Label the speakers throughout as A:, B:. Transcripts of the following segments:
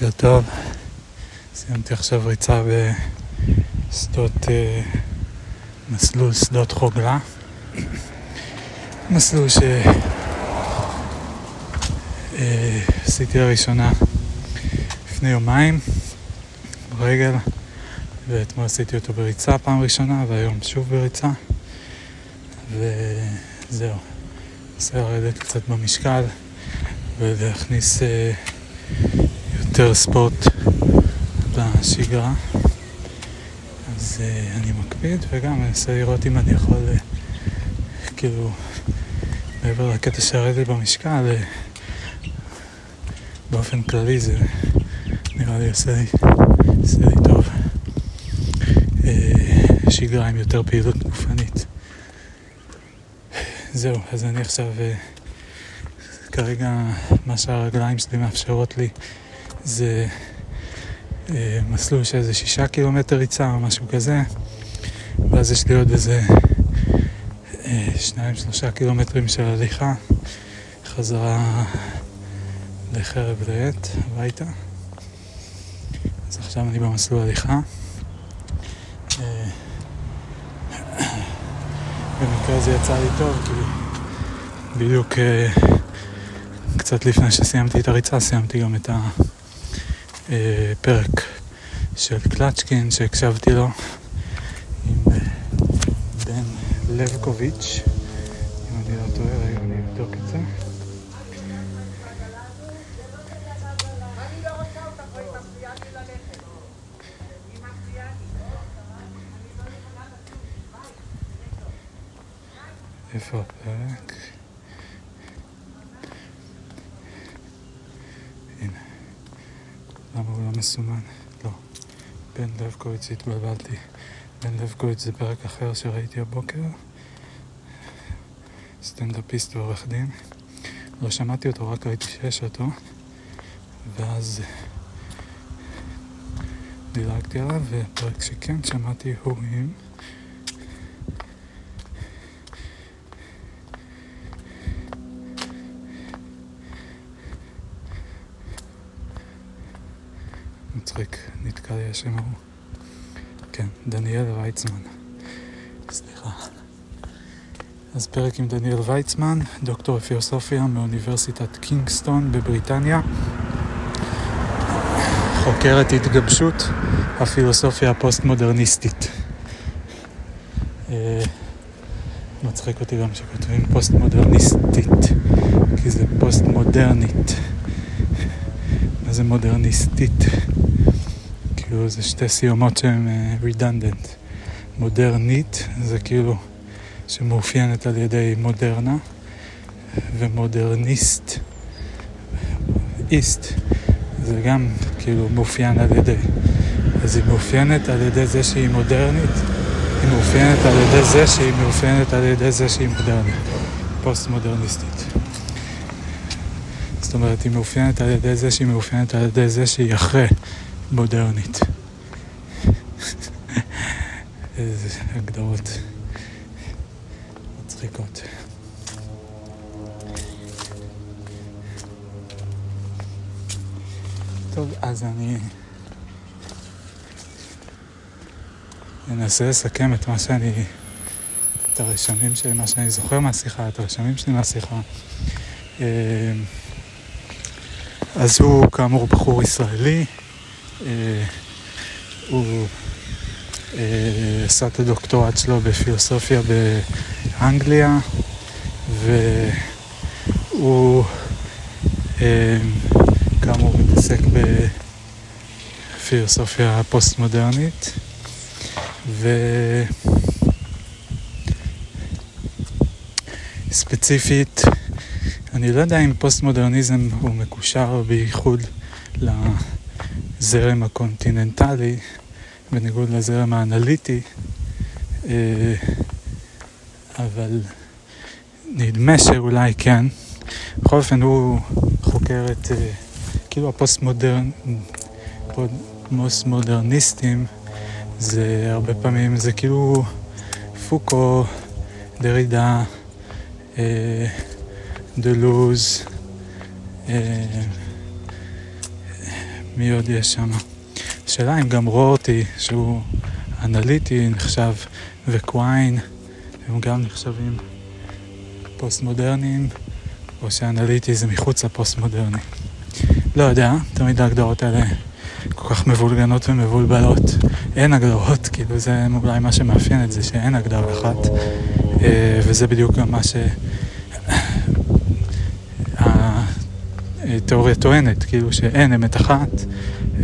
A: בוקר טוב, סיימתי עכשיו ריצה בשדות, אה, מסלול שדות חוגלה, מסלול שעשיתי אה, לראשונה לפני יומיים ברגל, ואתמול עשיתי אותו בריצה פעם ראשונה, והיום שוב בריצה, וזהו, רוצה לרדת קצת במשקל ולהכניס אה, יותר ספורט בשגרה. אז uh, אני מקפיד וגם מנסה לראות אם אני יכול, uh, כאילו, מעבר לקטע של לרדת במשקל, uh, באופן כללי זה נראה לי עושה לי, עושה לי טוב. Uh, שגרה עם יותר פעילות גופנית. זהו, אז אני עכשיו, uh, כרגע מה שהרגליים שלי מאפשרות לי זה אה, מסלול של איזה שישה קילומטר ריצה או משהו כזה, ואז יש לי עוד איזה אה, שניים שלושה קילומטרים של הליכה, חזרה לחרב לעת הביתה. אז עכשיו אני במסלול הליכה. אה, במקרה הזה יצא לי טוב, כי בדיוק אה, קצת לפני שסיימתי את הריצה, סיימתי גם את ה... אה, פרק של קלצ'קין שהקשבתי לו עם אה, בן לבקוביץ', אם אני לא טועה, רגע אני אבדוק את זה. איפה הפרק? למה הוא לא מסומן? לא. בן לבקוביץ התבלבלתי. בן לבקוביץ זה פרק אחר שראיתי הבוקר. סטנדאפיסט ועורך דין. לא שמעתי אותו, רק ראיתי שיש אותו. ואז דילגתי עליו, ופרק שכן שמעתי הוא עם... מצחיק, נתקע לי השם ההוא. כן, דניאל ויצמן. סליחה. אז פרק עם דניאל ויצמן, דוקטור לפילוסופיה מאוניברסיטת קינגסטון בבריטניה. חוקר את התגבשות הפילוסופיה הפוסט-מודרניסטית. אה, מצחיק אותי גם שכותבים פוסט-מודרניסטית, כי זה פוסט-מודרנית. מה זה מודרניסטית? כאילו זה שתי סיומות שהן. אה, מודרנית זה כאילו שמאופיינת על ידי מודרנה, ומודרניסט, איסט, זה גם כאילו מאופיין על ידי. אז היא מאופיינת על ידי זה שהיא מודרנית, היא מאופיינת על ידי זה שהיא מאופיינת על ידי זה שהיא מודרנית, פוסט מודרניסטית. זאת אומרת, היא מאופיינת על ידי זה שהיא מאופיינת על ידי זה שהיא אחרי מודרנית. איזה הגדרות מצחיקות. טוב, אז אני אנסה לסכם את מה שאני, את הרשמים שלי, מה שאני זוכר מהשיחה, את הרשמים שלי מהשיחה. אה, אז הוא כאמור בחור ישראלי, הוא אה, עשה את הדוקטורט שלו בפילוסופיה באנגליה, והוא אה, כאמור מתעסק בפילוסופיה פוסט-מודרנית, וספציפית, אני לא יודע אם פוסט-מודרניזם הוא מקושר בייחוד לזרם הקונטיננטלי, בניגוד לזרם האנליטי, אה, אבל נדמה שאולי כן. בכל אופן הוא חוקר את, אה, כאילו הפוסט-מודרן, פוסט-מודרניסטים, זה הרבה פעמים, זה כאילו פוקו, דרידה, אה, דלוז, מי עוד יש שם? השאלה אם גם רורטי, שהוא אנליטי נחשב, וקוויין, הם גם נחשבים פוסט מודרניים, או שאנליטי זה מחוץ לפוסט מודרני. לא יודע, תמיד ההגדרות האלה כל כך מבולגנות ומבולבלות. אין הגדרות, כאילו זה אולי מה שמאפיין את זה, שאין הגדרה אחת, אה, וזה בדיוק גם מה שהתיאוריה טוענת, כאילו שאין אמת אחת,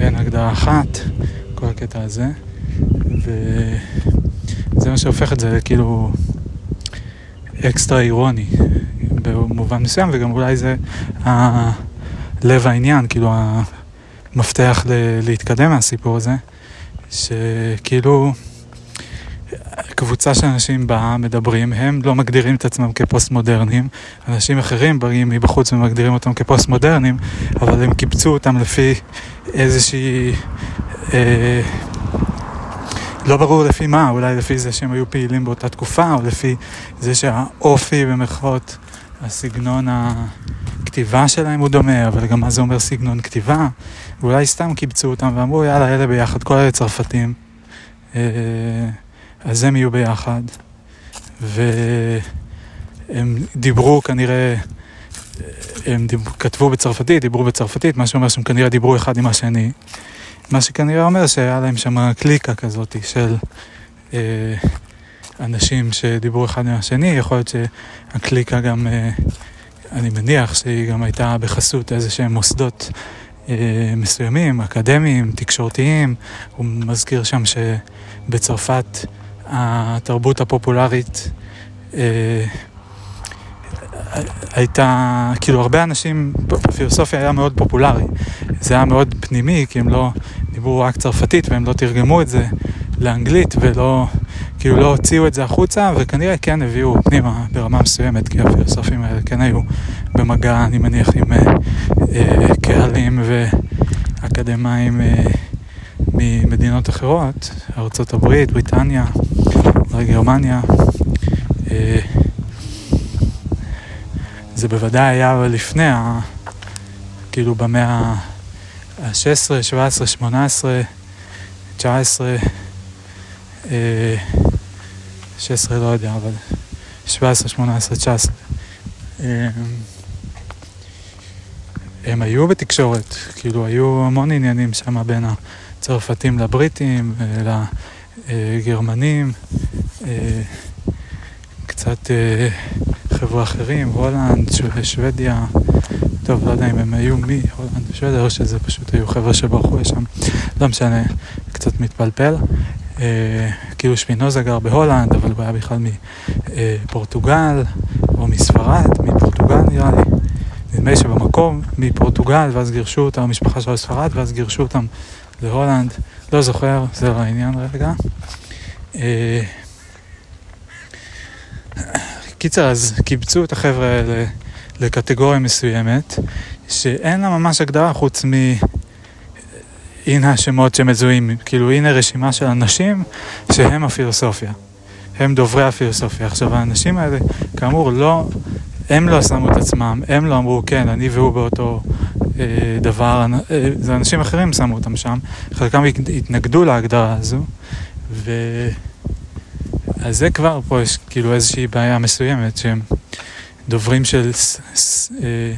A: אין הגדרה אחת, כל הקטע הזה, וזה מה שהופך את זה כאילו אקסטרה אירוני במובן מסוים, וגם אולי זה לב העניין, כאילו המפתח להתקדם מהסיפור הזה, שכאילו קבוצה של אנשים באה, מדברים, הם לא מגדירים את עצמם כפוסט מודרניים, אנשים אחרים באים מבחוץ ומגדירים אותם כפוסט מודרניים, אבל הם קיבצו אותם לפי איזושהי... אה, לא ברור לפי מה, אולי לפי זה שהם היו פעילים באותה תקופה, או לפי זה שהאופי במרכאות, הסגנון הכתיבה שלהם הוא דומה, אבל גם מה זה אומר סגנון כתיבה, ואולי סתם קיבצו אותם ואמרו יאללה אלה ביחד, כל אלה צרפתים, אה, אז הם יהיו ביחד, והם דיברו כנראה, הם דיב, כתבו בצרפתית, דיברו בצרפתית, מה שאומר שהם כנראה דיברו אחד עם השני. מה שכנראה אומר שהיה להם שם קליקה כזאת של אה, אנשים שדיברו אחד עם השני, יכול להיות שהקליקה גם, אה, אני מניח שהיא גם הייתה בחסות איזה שהם מוסדות אה, מסוימים, אקדמיים, תקשורתיים. הוא מזכיר שם שבצרפת התרבות הפופולרית אה, הייתה, כאילו הרבה אנשים, פילוסופיה היה מאוד פופולרי. זה היה מאוד פנימי, כי הם לא דיברו רק צרפתית והם לא תרגמו את זה לאנגלית ולא, כאילו לא הוציאו את זה החוצה, וכנראה כן הביאו פנימה ברמה מסוימת, כי הפילוסופים האלה כן היו במגע, אני מניח, עם אה, אה, קהלים ואקדמאים אה, ממדינות אחרות, ארה"ב, בריטניה, גרמניה. אה, זה בוודאי היה לפני, כאילו במאה ה-16, 17, 18, 19, 16 לא יודע, אבל 17, 18, 19. הם היו בתקשורת, כאילו היו המון עניינים שם בין הצרפתים לבריטים, לגרמנים, אה, קצת אה, חבר'ה אחרים, הולנד, שוודיה, טוב, לא יודע אם הם היו מי, הולנד ושוודיה, או שזה פשוט היו חבר'ה שברחו לשם, לא משנה, קצת מתפלפל. אה, כאילו שפינוזה גר בהולנד, אבל הוא היה בכלל מפורטוגל, או מספרד, מפורטוגל נראה לי. נדמה לי שבמקום מפורטוגל, ואז גירשו אותם, המשפחה שלו לספרד, ואז גירשו אותם להולנד. לא זוכר, זה לא העניין רגע. אה, קיצר, אז קיבצו את החבר'ה האלה לקטגוריה מסוימת, שאין לה ממש הגדרה חוץ מ... הנה השמות שמזוהים, כאילו הנה רשימה של אנשים שהם הפילוסופיה, הם דוברי הפילוסופיה. עכשיו האנשים האלה, כאמור, לא, הם לא שמו את עצמם, הם לא אמרו כן, אני והוא באותו אה, דבר, אה, זה אנשים אחרים שמו אותם שם, חלקם התנגדו להגדרה הזו, ו... אז זה כבר פה יש כאילו איזושהי בעיה מסוימת שהם דוברים של ס, ס, אה,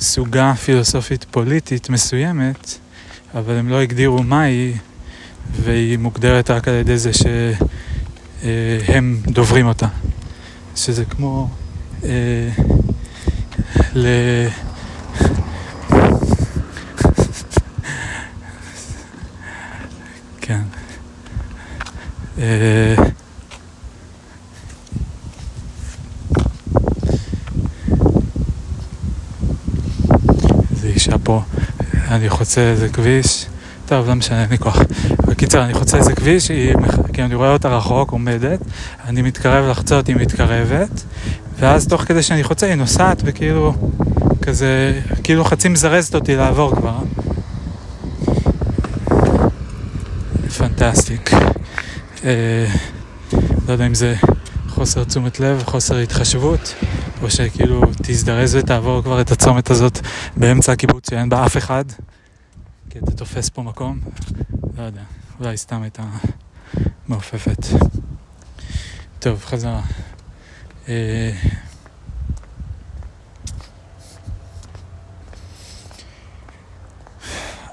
A: סוגה פילוסופית פוליטית מסוימת, אבל הם לא הגדירו מה היא, והיא מוגדרת רק על ידי זה שהם אה, דוברים אותה. שזה כמו אה, ל... כן. אה, אישה פה, אני חוצה איזה כביש, טוב, לא משנה, אין לי כוח. בקיצר, אני חוצה איזה כביש, היא, כי אני רואה אותה רחוק, עומדת, אני מתקרב לחצות, היא מתקרבת, ואז תוך כדי שאני חוצה, היא נוסעת, וכאילו, כזה, כאילו חצי מזרזת אותי לעבור כבר. פנטסטיק. אה, לא יודע אם זה חוסר תשומת לב, חוסר התחשבות. או שכאילו תזדרז ותעבור כבר את הצומת הזאת באמצע הקיבוץ שאין בה אף אחד, כי כי אתה תופס פה מקום, לא יודע, אולי סתם הייתה מעופפת. טוב, חזרה. אה,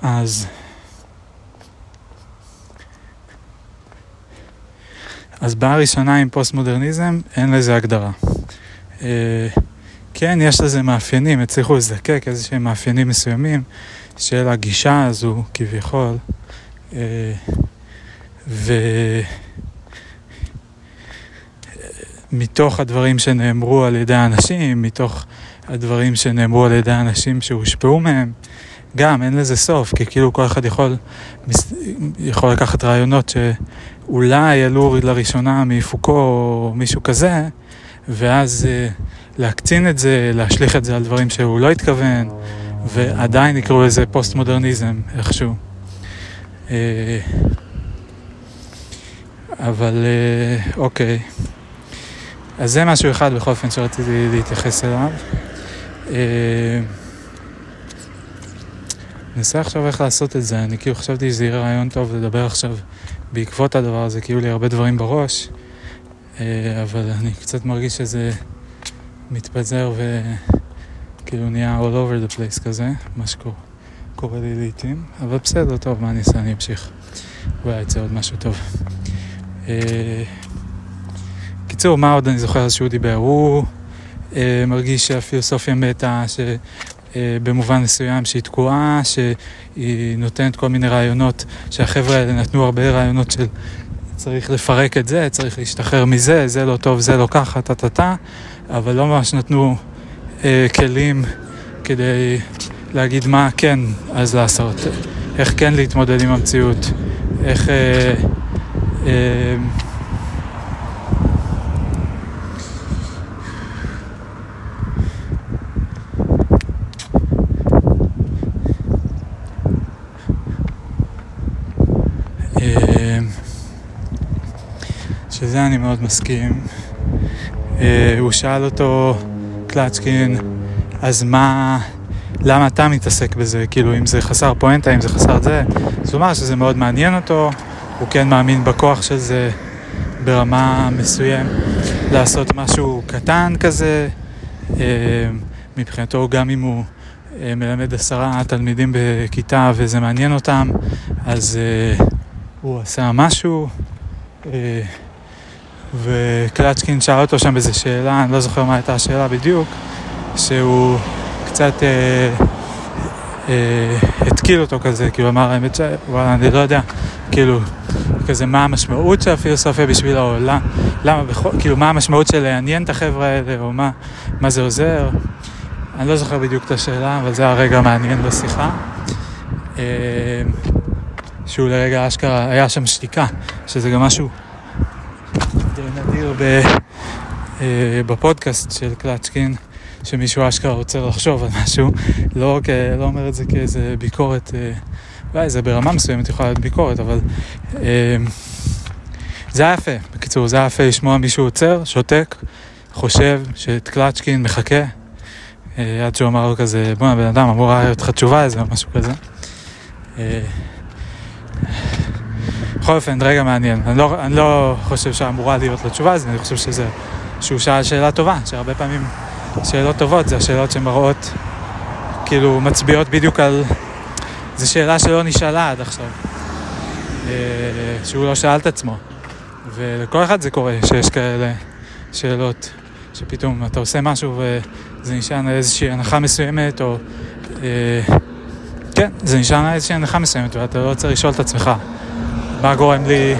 A: אז... אז בעיה ראשונה עם פוסט-מודרניזם, אין לזה הגדרה. אה, כן, יש לזה מאפיינים, הצליחו לזקק איזה שהם מאפיינים מסוימים של הגישה הזו, כביכול. אה, ומתוך הדברים שנאמרו על ידי האנשים, מתוך הדברים שנאמרו על ידי האנשים שהושפעו מהם, גם אין לזה סוף, כי כאילו כל אחד יכול, יכול לקחת רעיונות שאולי עלו לראשונה מפוקו או מישהו כזה, ואז אה, להקצין את זה, להשליך את זה על דברים שהוא לא התכוון, ועדיין יקראו לזה פוסט-מודרניזם איכשהו. אה, אבל אה, אוקיי. אז זה משהו אחד בכל אופן שרציתי להתייחס אליו. ננסה עכשיו איך לעשות את זה, אני כאילו חשבתי שזה יהיה רעיון טוב לדבר עכשיו בעקבות הדבר הזה, כאילו לי הרבה דברים בראש, אה, אבל אני קצת מרגיש שזה מתפזר וכאילו נהיה all over the place כזה, מה שקורה לי לעיתים, אבל בסדר, טוב, מה אני אעשה, אני אמשיך. אולי יצא עוד משהו טוב. אה, קיצור, מה עוד אני זוכר שהוא דיבר? הוא אה, מרגיש שהפילוסופיה מתה, ש... אה, מסוים שהיא תקועה, שהיא נותנת כל מיני רעיונות, שהחבר'ה האלה נתנו הרבה רעיונות של צריך לפרק את זה, צריך להשתחרר מזה, זה לא טוב, זה לא ככה, טה-טה-טה, אבל לא ממש נתנו אה, כלים כדי להגיד מה כן אז לעשות, איך כן להתמודד עם המציאות, איך... אה, אה, שזה אני מאוד מסכים. אה, הוא שאל אותו, קלצ'קין, אז מה, למה אתה מתעסק בזה? כאילו, אם זה חסר פואנטה, אם זה חסר זה. אז הוא אמר שזה מאוד מעניין אותו, הוא כן מאמין בכוח של זה ברמה מסוים, לעשות משהו קטן כזה. אה, מבחינתו, גם אם הוא אה, מלמד עשרה תלמידים בכיתה וזה מעניין אותם, אז הוא עשה משהו. וקלצ'קין שאל אותו שם איזה שאלה, אני לא זוכר מה הייתה השאלה בדיוק, שהוא קצת אה, אה, התקיל אותו כזה, כאילו אמר האמת שוואלה, אני לא יודע, כאילו, כזה מה המשמעות של הפילוסופיה בשביל העולם, למה, בכל, כאילו מה המשמעות של לעניין את החבר'ה האלה, או מה, מה זה עוזר. אני לא זוכר בדיוק את השאלה, אבל זה הרגע המעניין בשיחה. אה, שהוא לרגע אשכרה, היה שם שתיקה, שזה גם משהו נדיר ב, אה, בפודקאסט של קלצ'קין, שמישהו אשכרה רוצה לחשוב על משהו, לא, כ, לא אומר את זה כאיזה ביקורת, אה, אולי זה ברמה מסוימת יכולה להיות ביקורת, אבל אה, זה היה יפה, בקיצור, זה היה יפה לשמוע מישהו עוצר, שותק, חושב שאת קלצ'קין מחכה, אה, עד שהוא אמר לו כזה, בוא'נה, בן אדם, אמורה להיות לך תשובה איזה משהו כזה. בכל אופן, רגע מעניין. אני לא, אני לא חושב שאמורה להיות לו תשובה, אז אני חושב שזה, שהוא שאל שאלה טובה, שהרבה פעמים שאלות טובות זה השאלות שמראות, כאילו, מצביעות בדיוק על... זו שאלה שלא נשאלה עד עכשיו. אה, שהוא לא שאל את עצמו. ולכל אחד זה קורה, שיש כאלה שאלות, שפתאום אתה עושה משהו וזה נשען על איזושהי הנחה מסוימת, או... אה, כן, זה נשען על איזושהי הנחה מסוימת, ואתה לא צריך לשאול את עצמך. מה גורם לי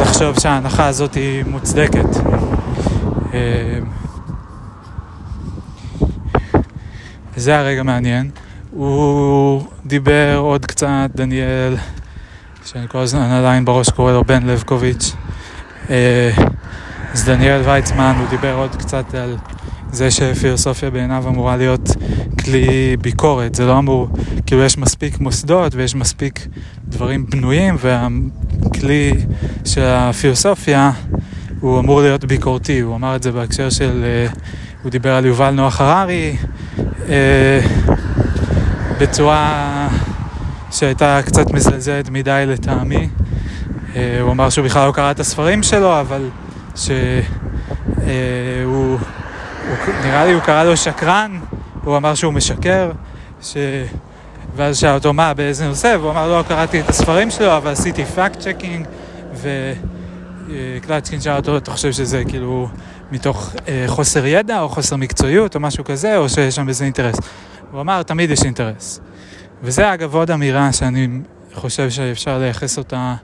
A: לחשוב שההנחה הזאת היא מוצדקת. אה, זה הרגע מעניין. הוא דיבר עוד קצת, דניאל, שאני כל הזמן עדיין בראש קורא לו בן לבקוביץ'. אה, אז דניאל ויצמן, הוא דיבר עוד קצת על זה שפילוסופיה בעיניו אמורה להיות כלי ביקורת, זה לא אמור, כאילו יש מספיק מוסדות ויש מספיק דברים בנויים והכלי של הפילוסופיה הוא אמור להיות ביקורתי, הוא אמר את זה בהקשר של, uh, הוא דיבר על יובל נוח הררי uh, בצורה שהייתה קצת מזלזלת מדי לטעמי. אה, הוא אמר שהוא בכלל לא קרא את הספרים שלו, אבל שהוא... הוא, נראה לי הוא קרא לו שקרן, הוא אמר שהוא משקר, ש... ואז שאל אותו מה, באיזה נושא, והוא אמר לא קראתי את הספרים שלו, אבל עשיתי fact checking, וקלצ'קין שאל אותו, אתה חושב שזה כאילו מתוך אה, חוסר ידע או חוסר מקצועיות או משהו כזה, או שיש שם איזה אינטרס. הוא אמר, תמיד יש אינטרס. וזה אגב עוד אמירה שאני חושב שאפשר לייחס אותה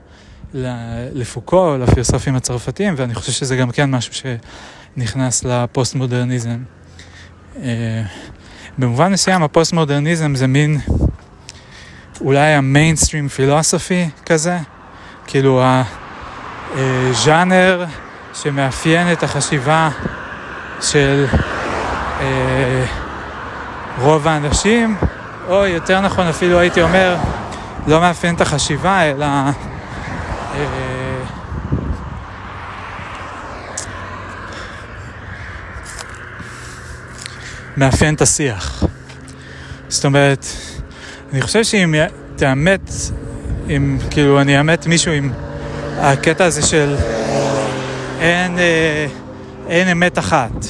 A: לפוקו, לפילוסופים הצרפתיים, ואני חושב שזה גם כן משהו שנכנס לפוסט-מודרניזם. אה, במובן מסוים הפוסט-מודרניזם זה מין אולי המיינסטרים פילוסופי כזה, כאילו הז'אנר שמאפיין את החשיבה של אה, רוב האנשים, או יותר נכון אפילו הייתי אומר, לא מאפיין את החשיבה, אלא... אה, מאפיין את השיח. זאת אומרת, אני חושב שאם תאמת, אם כאילו אני אאמת מישהו עם הקטע הזה של אין, אה, אין אמת אחת,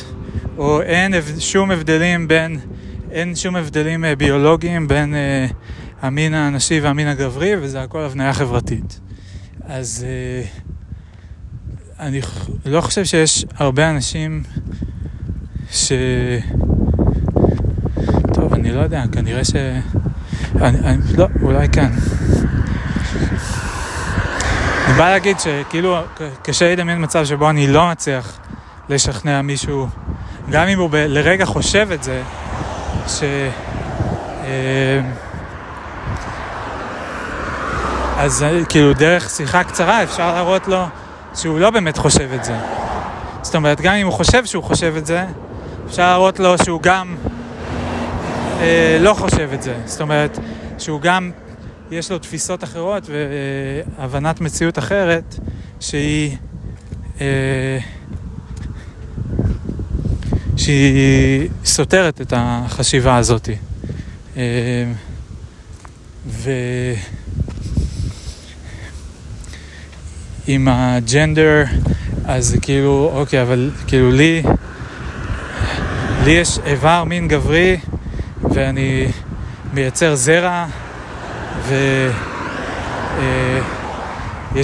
A: או אין שום הבדלים בין, אין שום הבדלים אה, ביולוגיים בין אה, המין הנשי והמין הגברי, וזה הכל הבניה חברתית. אז אה, אני לא חושב שיש הרבה אנשים ש... אני לא יודע, כנראה ש... אני, אני, לא, אולי כן. אני בא להגיד שכאילו קשה לדמיין מצב שבו אני לא מצליח לשכנע מישהו, גם אם הוא ב- לרגע חושב את זה, ש... אה, אז כאילו דרך שיחה קצרה אפשר להראות לו שהוא לא באמת חושב את זה. זאת אומרת, גם אם הוא חושב שהוא חושב את זה, אפשר להראות לו שהוא גם אה, לא חושב את זה. זאת אומרת, שהוא גם, יש לו תפיסות אחרות והבנת מציאות אחרת, שהיא... אה, שהיא סותרת את החשיבה הזאת. אה, ועם הג'נדר, אז כאילו, אוקיי, אבל כאילו לי, לי יש איבר מין גברי ואני מייצר זרע ויש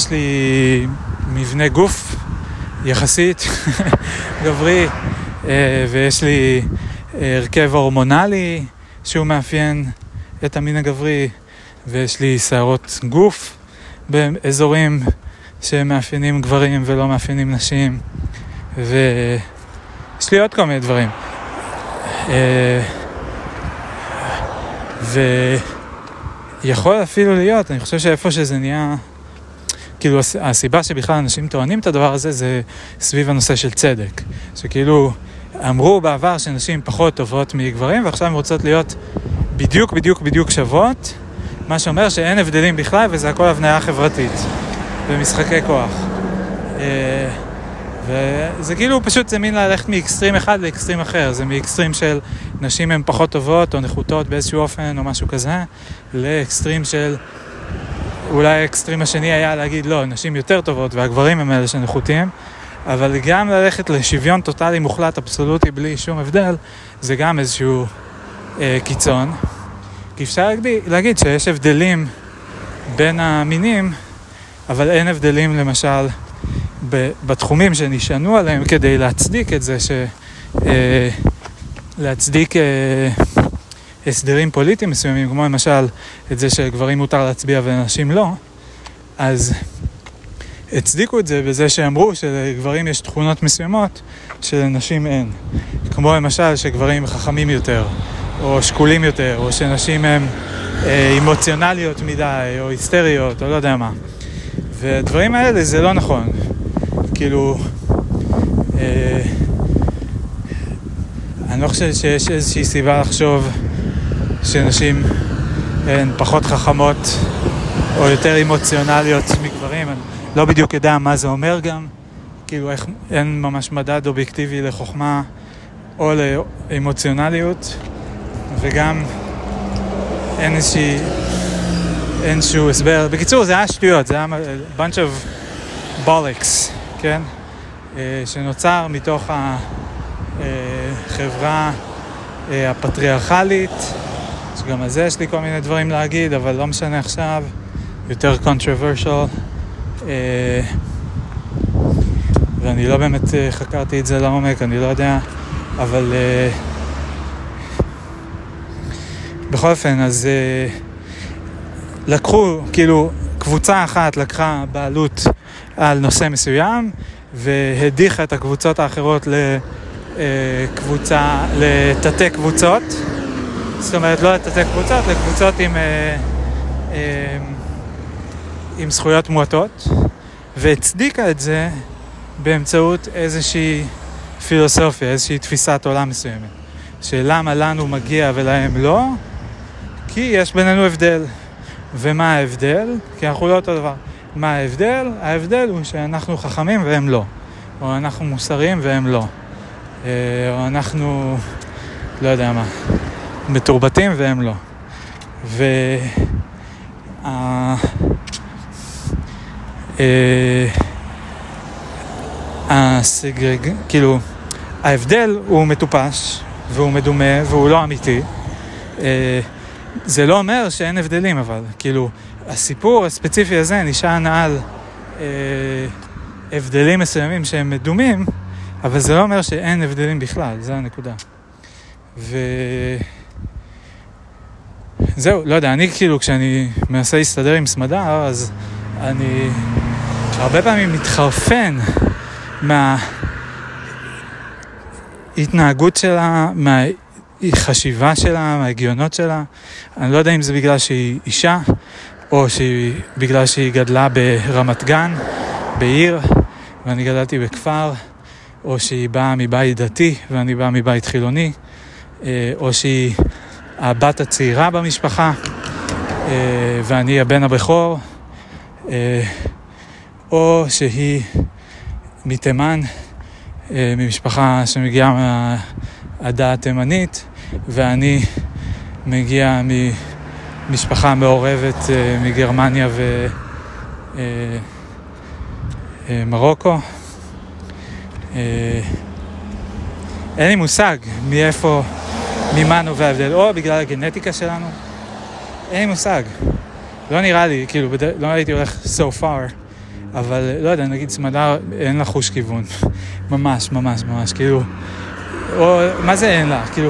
A: אה, לי מבנה גוף יחסית גברי אה, ויש לי הרכב הורמונלי שהוא מאפיין את המין הגברי ויש לי שערות גוף באזורים שמאפיינים גברים ולא מאפיינים נשים ויש לי עוד כל מיני דברים. אה, ויכול אפילו להיות, אני חושב שאיפה שזה נהיה, כאילו הסיבה שבכלל אנשים טוענים את הדבר הזה זה סביב הנושא של צדק. שכאילו אמרו בעבר שנשים פחות טובות מגברים ועכשיו הן רוצות להיות בדיוק בדיוק בדיוק שוות, מה שאומר שאין הבדלים בכלל וזה הכל הבניה חברתית ומשחקי כוח. וזה כאילו פשוט זה מין ללכת מאקסטרים אחד לאקסטרים אחר, זה מאקסטרים של נשים הן פחות טובות או נחותות באיזשהו אופן או משהו כזה, לאקסטרים של אולי האקסטרים השני היה להגיד לא, נשים יותר טובות והגברים הם אלה שנחותים, אבל גם ללכת לשוויון טוטאלי מוחלט אבסולוטי בלי שום הבדל, זה גם איזשהו אה, קיצון. כי אפשר להגיד שיש הבדלים בין המינים, אבל אין הבדלים למשל בתחומים שנשענו עליהם כדי להצדיק את זה, ש... אה, להצדיק אה, הסדרים פוליטיים מסוימים, כמו למשל את זה שגברים מותר להצביע ולנשים לא, אז הצדיקו את זה בזה שאמרו שלגברים יש תכונות מסוימות שלנשים אין. כמו למשל שגברים חכמים יותר, או שקולים יותר, או שנשים הן אה, אמוציונליות מדי, או היסטריות, או לא יודע מה. והדברים האלה זה לא נכון. כאילו, אה, אני לא חושב שיש איזושהי סיבה לחשוב שנשים הן פחות חכמות או יותר אמוציונליות מגברים. אני לא בדיוק יודע מה זה אומר גם. כאילו, איך, אין ממש מדד אובייקטיבי לחוכמה או לאמוציונליות, וגם אין איזושהי אין שום הסבר. בקיצור, זה היה שטויות, זה היה bunch of bollocks, כן? אה, שנוצר מתוך החברה אה, הפטריארכלית, שגם על זה יש לי כל מיני דברים להגיד, אבל לא משנה עכשיו, יותר controversial. אה, ואני לא באמת חקרתי את זה לעומק, אני לא יודע, אבל בכל אופן, אז לקחו, כאילו, קבוצה אחת לקחה בעלות על נושא מסוים, והדיחה את הקבוצות האחרות לקבוצה, לתתי קבוצות. זאת אומרת, לא לתתי קבוצות, לקבוצות עם, אה, אה, עם זכויות מועטות, והצדיקה את זה באמצעות איזושהי פילוסופיה, איזושהי תפיסת עולם מסוימת. שלמה לנו מגיע ולהם לא? כי יש בינינו הבדל. ומה ההבדל? כי אנחנו לא אותו דבר. מה ההבדל? ההבדל הוא שאנחנו חכמים והם לא. או אנחנו מוסריים והם לא. אה, או אנחנו, לא יודע מה, מתורבתים והם לא. ו... אה, הסגרג... כאילו, ההבדל הוא מטופש, והוא מדומה, והוא לא אמיתי. אה, זה לא אומר שאין הבדלים, אבל, כאילו, הסיפור הספציפי הזה נשען על אה, הבדלים מסוימים שהם מדומים, אבל זה לא אומר שאין הבדלים בכלל, זו הנקודה. ו... זהו, לא יודע, אני כאילו, כשאני מנסה להסתדר עם סמדר, אז אני הרבה פעמים מתחרפן מההתנהגות שלה, מהחשיבה שלה, מההגיונות שלה. אני לא יודע אם זה בגלל שהיא אישה, או שהיא, בגלל שהיא גדלה ברמת גן, בעיר, ואני גדלתי בכפר, או שהיא באה מבית דתי ואני בא מבית חילוני, אה, או שהיא הבת הצעירה במשפחה אה, ואני הבן הבכור, אה, או שהיא מתימן, ממשפחה שמגיעה מהעדה התימנית, ואני מגיע ממשפחה מעורבת מגרמניה ומרוקו. אה, אין לי מושג מאיפה, ממה נובע ההבדל, או בגלל הגנטיקה שלנו, אין לי מושג. לא נראה לי, כאילו, בד... לא הייתי הולך so far, אבל לא יודע, נגיד סמדר, אין לה חוש כיוון. ממש, ממש, ממש, כאילו, או, מה זה אין לה? כאילו,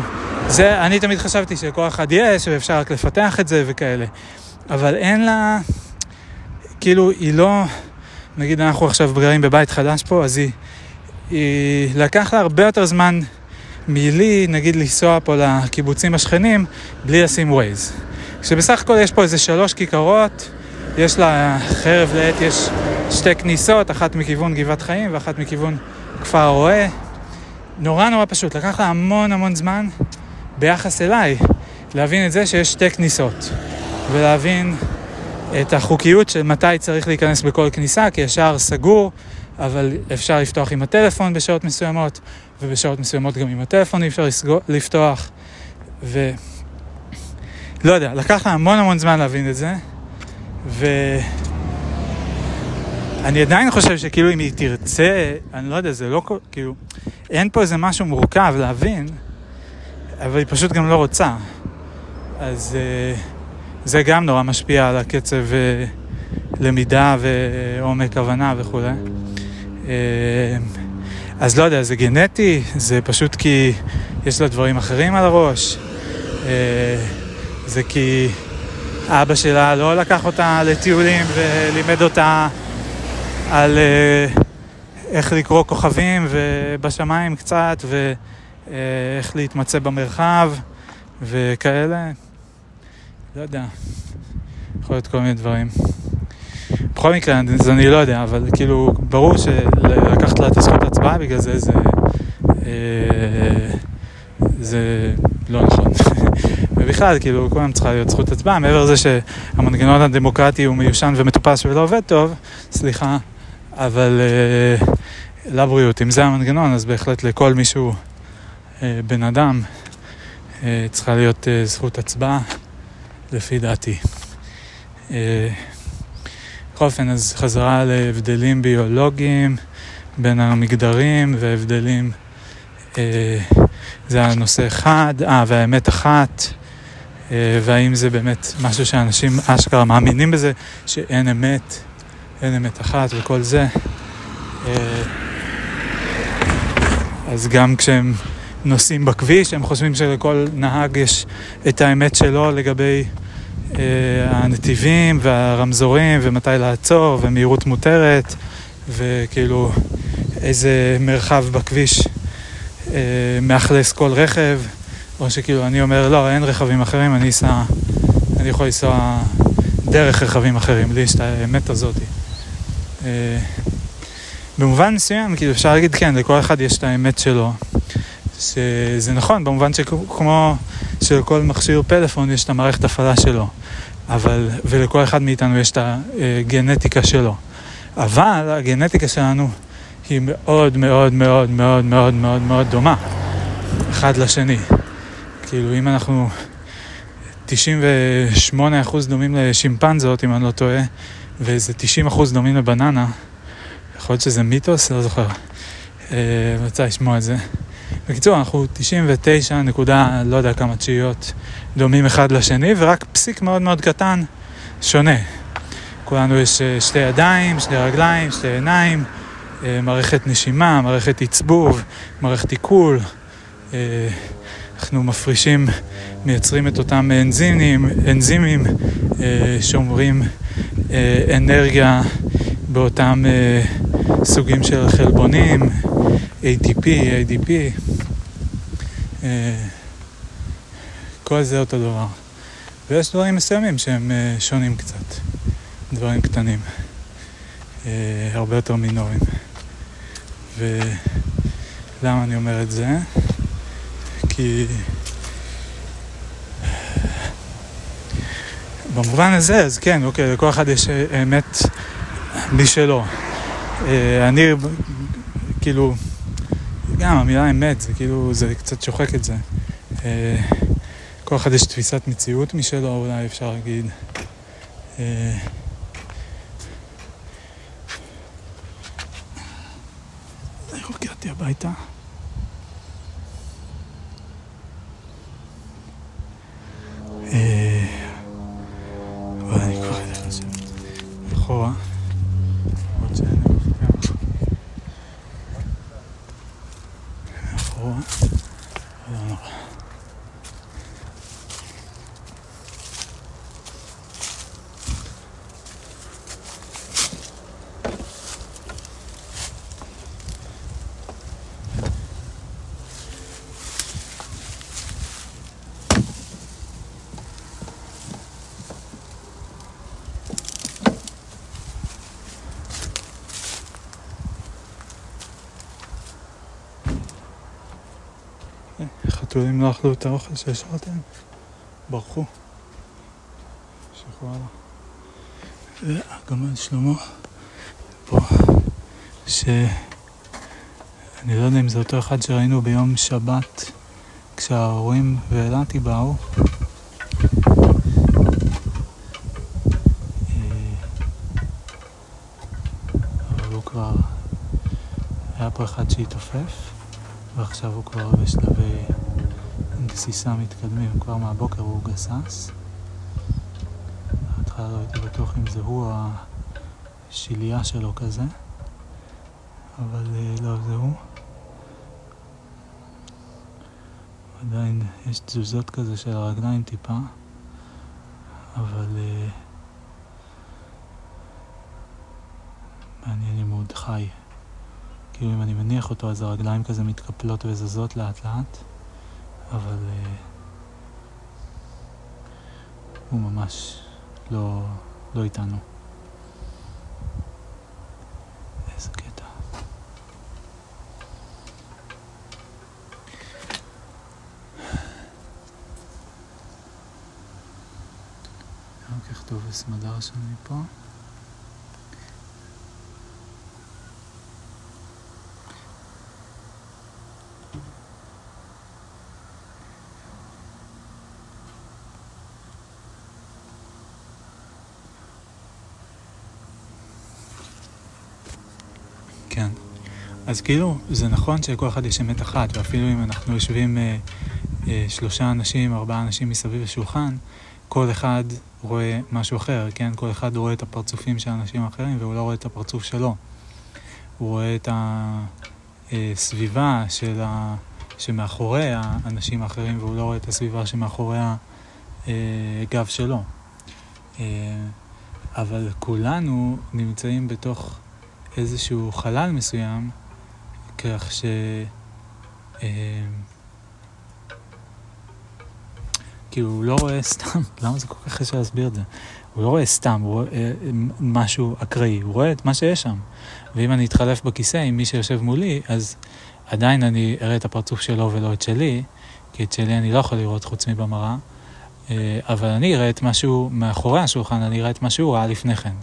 A: זה, אני תמיד חשבתי שלכל אחד יש, ואפשר רק לפתח את זה וכאלה. אבל אין לה, כאילו, היא לא, נגיד אנחנו עכשיו גרים בבית חדש פה, אז היא... היא לקח לה הרבה יותר זמן מלי, נגיד, לנסוע פה לקיבוצים השכנים, בלי לשים ווייז. כשבסך הכל יש פה איזה שלוש כיכרות, יש לה חרב לעת, יש שתי כניסות, אחת מכיוון גבעת חיים ואחת מכיוון כפר הרועה. נורא נורא פשוט, לקח לה המון המון זמן ביחס אליי להבין את זה שיש שתי כניסות ולהבין את החוקיות של מתי צריך להיכנס בכל כניסה, כי השער סגור אבל אפשר לפתוח עם הטלפון בשעות מסוימות, ובשעות מסוימות גם עם הטלפון אי אפשר לפתוח, ו... לא יודע, לקח לה המון המון זמן להבין את זה, ואני עדיין חושב שכאילו אם היא תרצה, אני לא יודע, זה לא כאילו, אין פה איזה משהו מורכב להבין, אבל היא פשוט גם לא רוצה. אז uh, זה גם נורא משפיע על הקצב uh, למידה ועומק הבנה וכולי. אה, אז לא יודע, זה גנטי, זה פשוט כי יש לה דברים אחרים על הראש, אה, זה כי אבא שלה לא לקח אותה לטיולים ולימד אותה על אה, איך לקרוא כוכבים ובשמיים קצת ואיך להתמצא במרחב וכאלה. לא יודע, יכול להיות כל מיני דברים. בכל מקרה, אז אני לא יודע, אבל כאילו, ברור שלקחת לה את הזכות הצבעה, בגלל זה זה... אה, זה לא נכון. ובכלל, כאילו, כולם צריכה להיות זכות הצבעה, מעבר לזה שהמנגנון הדמוקרטי הוא מיושן ומטופש ולא עובד טוב, סליחה, אבל אה, לבריאות, אם זה המנגנון, אז בהחלט לכל מישהו, אה, בן אדם, אה, צריכה להיות אה, זכות הצבעה, לפי דעתי. בכל אופן, אז חזרה להבדלים ביולוגיים בין המגדרים והבדלים, זה הנושא אחד, אה, והאמת אחת. והאם זה באמת משהו שאנשים אשכרה מאמינים בזה, שאין אמת, אין אמת אחת וכל זה. אז גם כשהם נוסעים בכביש, הם חושבים שלכל נהג יש את האמת שלו לגבי אה, הנתיבים והרמזורים ומתי לעצור ומהירות מותרת וכאילו איזה מרחב בכביש אה, מאכלס כל רכב או שכאילו אני אומר לא, אין רכבים אחרים, אני אסע, אני יכול לנסוע דרך רכבים אחרים, לי יש את האמת הזאת. אה, במובן מסוים, כאילו אפשר להגיד כן, לכל אחד יש את האמת שלו. שזה נכון, במובן שכמו שלכל מכשיר פלאפון יש את המערכת הפעלה שלו, אבל, ולכל אחד מאיתנו יש את הגנטיקה שלו. אבל הגנטיקה שלנו היא מאוד מאוד מאוד מאוד מאוד מאוד מאוד דומה אחד לשני. כאילו אם אנחנו 98% דומים לשימפנזות, אם אני לא טועה, ואיזה 90% דומים לבננה, יכול להיות שזה מיתוס, לא זוכר. אה, רוצה לשמוע את זה. בקיצור, אנחנו 99 נקודה, לא יודע כמה תשיעיות, דומים אחד לשני, ורק פסיק מאוד מאוד קטן שונה. כולנו יש אה, שתי ידיים, שתי רגליים, שתי עיניים, אה, מערכת נשימה, מערכת עצבוב, מערכת עיכול. אנחנו מפרישים, מייצרים את אותם אנזימים, אנזימים שאומרים אנרגיה באותם סוגים של חלבונים, ATP, ADP, אה, כל זה אותו דבר. ויש דברים מסוימים שהם אה, שונים קצת, דברים קטנים, אה, הרבה יותר מינוריים. ולמה אני אומר את זה? כי במובן הזה, אז כן, אוקיי, לכל אחד יש אמת משלו. אני, כאילו, גם המילה אמת, זה כאילו, זה קצת שוחק את זה. אה, כל אחד יש תפיסת מציאות משלו, אולי אפשר להגיד. אה, איך הגעתי הביתה? אכלו את האוכל שהשארתם, ברחו. הלאה. והגמל שלמה פה, שאני לא יודע אם זה אותו אחד שראינו ביום שבת כשההורים ואילתי באו. אה, היה פה אחד שהתעופף ועכשיו הוא כבר בשלבי גסיסה מתקדמים, כבר מהבוקר הוא גסס. בהתחלה לא הייתי בטוח אם זה הוא או השלייה שלו כזה, אבל אה, לא, זה הוא. עדיין יש תזוזות כזה של הרגליים טיפה, אבל uh, מעניין אם הוא עוד חי. כאילו אם אני מניח אותו אז הרגליים כזה מתקפלות וזזות לאט לאט. אבל uh, הוא ממש לא, לא איתנו. איזה קטע. רק אכתוב בסמדר שאני פה. אז כאילו, זה נכון שלכל אחד יש אמת אחת, ואפילו אם אנחנו יושבים אה, אה, שלושה אנשים, ארבעה אנשים מסביב לשולחן, כל אחד רואה משהו אחר, כן? כל אחד רואה את הפרצופים של האנשים האחרים, והוא לא רואה את הפרצוף שלו. הוא רואה את הסביבה של ה... שמאחורי האנשים האחרים, והוא לא רואה את הסביבה שמאחורי הגב שלו. אה, אבל כולנו נמצאים בתוך איזשהו חלל מסוים, כך ש... אה, כאילו, הוא לא רואה סתם, למה זה כל כך קשה להסביר את זה? הוא לא רואה סתם, הוא רואה אה, משהו אקראי, הוא רואה את מה שיש שם. ואם אני אתחלף בכיסא עם מי שיושב מולי, אז עדיין אני אראה את הפרצוף שלו ולא את שלי, כי את שלי אני לא יכול לראות חוץ מבמראה, אה, אבל אני אראה את משהו מאחורי השולחן, אני אראה את מה שהוא ראה לפני כן,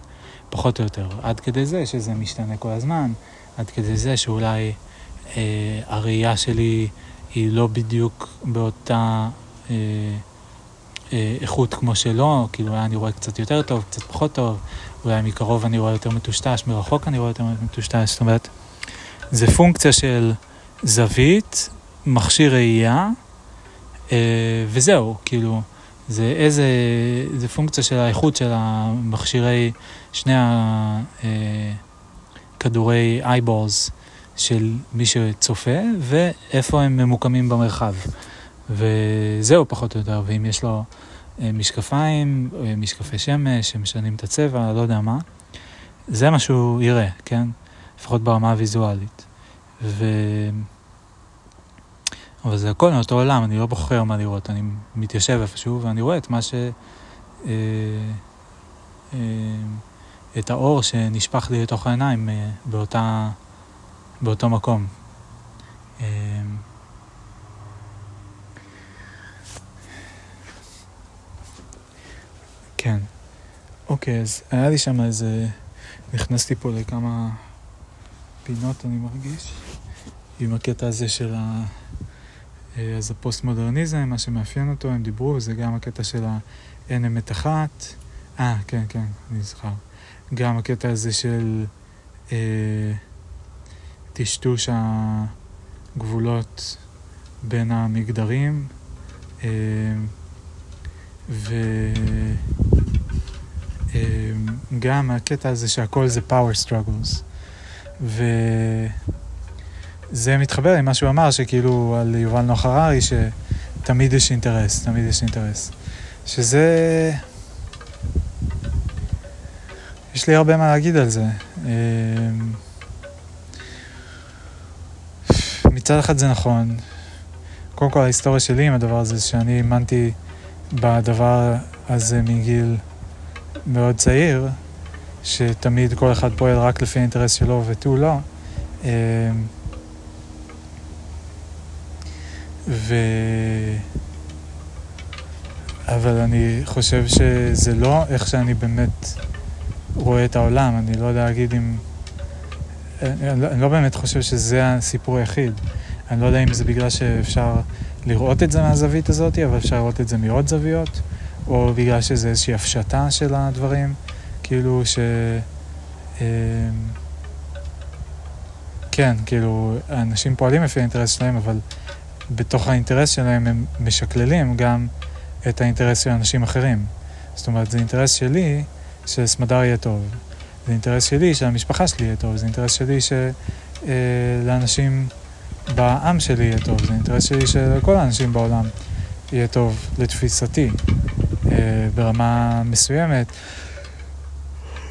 A: פחות או יותר. עד כדי זה שזה משתנה כל הזמן, עד כדי זה שאולי הראייה שלי היא לא בדיוק באותה אה, אה, איכות כמו שלו, כאילו אולי אני רואה קצת יותר טוב, קצת פחות טוב, אולי מקרוב אני רואה יותר מטושטש, מרחוק אני רואה יותר מטושטש, זאת אומרת, זה פונקציה של זווית, מכשיר ראייה, אה, וזהו, כאילו, זה איזה, זה פונקציה של האיכות של המכשירי, שני הכדורי אה, אייבולס של מי שצופה, ואיפה הם ממוקמים במרחב. וזהו פחות או יותר, ואם יש לו אה, משקפיים, משקפי שמש שמשנים את הצבע, לא יודע מה, זה מה שהוא יראה, כן? לפחות ברמה הוויזואלית. ו... אבל זה הכל מאותו עולם, אני לא בוחר מה לראות, אני מתיישב איפשהו ואני רואה את מה ש... אה, אה, את האור שנשפך לי לתוך העיניים אה, באותה, באותו מקום. כן. אוקיי, אז היה לי שם איזה... נכנסתי פה לכמה פינות, אני מרגיש, עם הקטע הזה של ה... אה, אז הפוסט-מודרניזם, מה שמאפיין אותו, הם דיברו, זה גם הקטע של האין אמת אחת. אה, כן, כן, אני זוכר. גם הקטע הזה של אה, טשטוש הגבולות בין המגדרים, אה, וגם אה, הקטע הזה שהכל זה power struggles. וזה מתחבר עם מה שהוא אמר, שכאילו על יובל נוח הררי, שתמיד יש אינטרס, תמיד יש אינטרס. שזה... יש לי הרבה מה להגיד על זה. מצד אחד זה נכון. קודם כל ההיסטוריה שלי עם הדבר הזה, שאני האמנתי בדבר הזה מגיל מאוד צעיר, שתמיד כל אחד פועל רק לפי האינטרס שלו ותו לא. אמ, ו... אבל אני חושב שזה לא איך שאני באמת רואה את העולם, אני לא יודע להגיד אם... אני לא, אני לא באמת חושב שזה הסיפור היחיד. אני לא יודע אם זה בגלל שאפשר לראות את זה מהזווית הזאת, אבל אפשר לראות את זה מעוד זוויות, או בגלל שזה איזושהי הפשטה של הדברים. כאילו ש... אמ, כן, כאילו, אנשים פועלים לפי האינטרס שלהם, אבל בתוך האינטרס שלהם הם משקללים גם את האינטרס של אנשים אחרים. זאת אומרת, זה אינטרס שלי שסמדר יהיה טוב. זה אינטרס שלי שהמשפחה שלי יהיה טוב. זה אינטרס שלי שלאנשים אה, בעם שלי יהיה טוב. זה אינטרס שלי שלכל האנשים בעולם יהיה טוב, לתפיסתי, אה, ברמה מסוימת.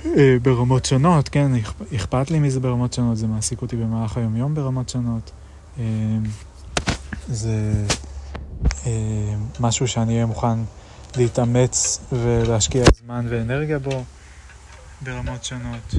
A: אה, ברמות שונות, כן, אכפת לי מזה ברמות שונות, זה מעסיק אותי במהלך היום-יום ברמות שונות. זה משהו שאני אהיה מוכן להתאמץ ולהשקיע זמן ואנרגיה בו ברמות שונות.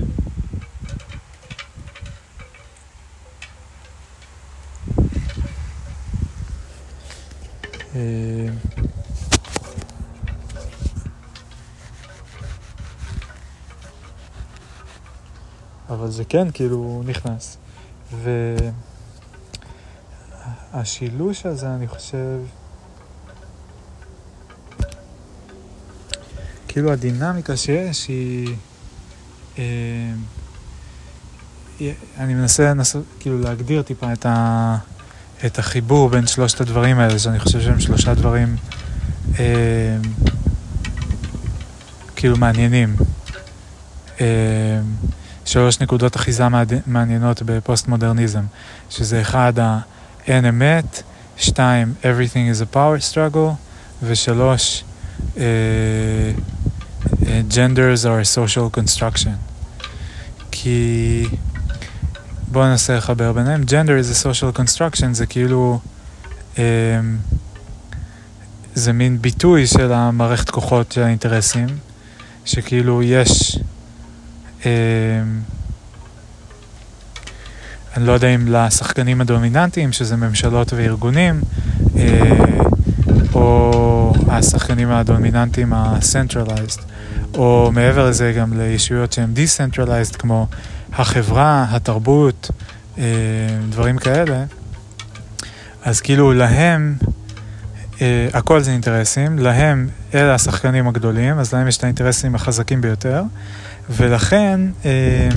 A: אבל זה כן כאילו נכנס. והשילוש הזה, אני חושב, כאילו הדינמיקה שיש היא, אה, אני מנסה לנסות, כאילו להגדיר טיפה את, ה, את החיבור בין שלושת הדברים האלה, שאני חושב שהם שלושה דברים אה, כאילו מעניינים. אה, שלוש נקודות אחיזה מעניינות בפוסט מודרניזם, שזה אחד, אין אמת, שתיים, everything is a power struggle, ושלוש, uh, uh, genders are a social construction. כי בואו ננסה לחבר ביניהם. gender is a social construction זה כאילו, um, זה מין ביטוי של המערכת כוחות של האינטרסים, שכאילו יש, um, אני לא יודע אם לשחקנים הדומיננטיים, שזה ממשלות וארגונים, uh, או השחקנים הדומיננטיים ה-centralized, או מעבר לזה גם לישויות שהן decentralized, כמו החברה, התרבות, אה, דברים כאלה, אז כאילו להם, אה, הכל זה אינטרסים, להם אלה השחקנים הגדולים, אז להם יש את האינטרסים החזקים ביותר, ולכן אה,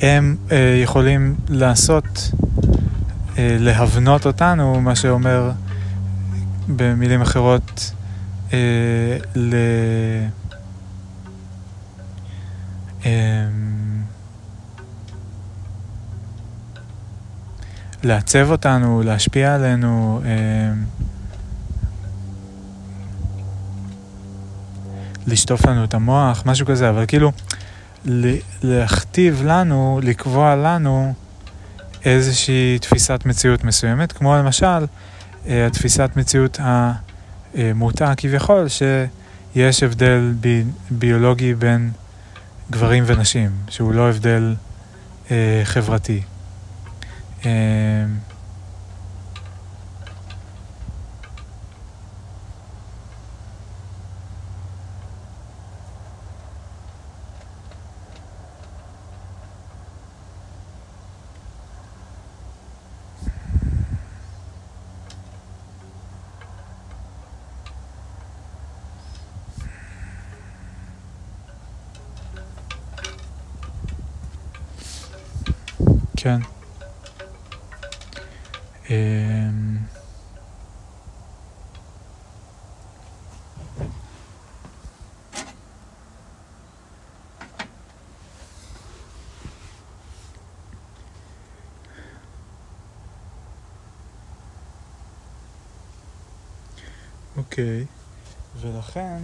A: הם יכולים לעשות, להבנות אותנו, מה שאומר במילים אחרות, ל... לעצב אותנו, להשפיע עלינו. אה, לשטוף לנו את המוח, משהו כזה, אבל כאילו להכתיב לנו, לקבוע לנו איזושהי תפיסת מציאות מסוימת, כמו למשל אה, התפיסת מציאות המוטעה כביכול, שיש הבדל בי, ביולוגי בין גברים ונשים, שהוא לא הבדל אה, חברתי. אמ, כן. אמ, אוקיי, ולכן,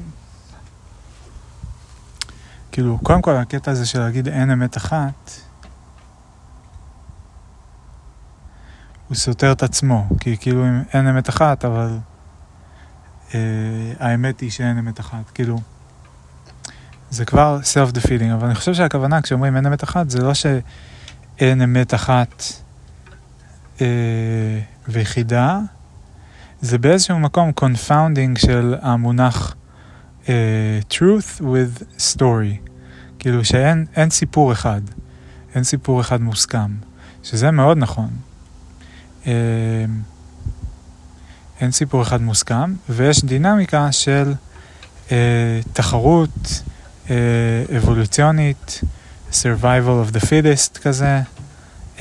A: כאילו, קודם כל הקטע הזה של להגיד אין אמת אחת, הוא סותר את עצמו, כי כאילו אין אמת אחת, אבל אה, האמת היא שאין אמת אחת, כאילו, זה כבר self-defeating, אבל אני חושב שהכוונה כשאומרים אין אמת אחת, זה לא שאין אמת אחת אה, ויחידה, זה באיזשהו מקום confounding של המונח אה, truth with story, כאילו שאין סיפור אחד, אין סיפור אחד מוסכם, שזה מאוד נכון. אה, אין סיפור אחד מוסכם, ויש דינמיקה של אה, תחרות אה, אבולוציונית, survival of the fittest כזה,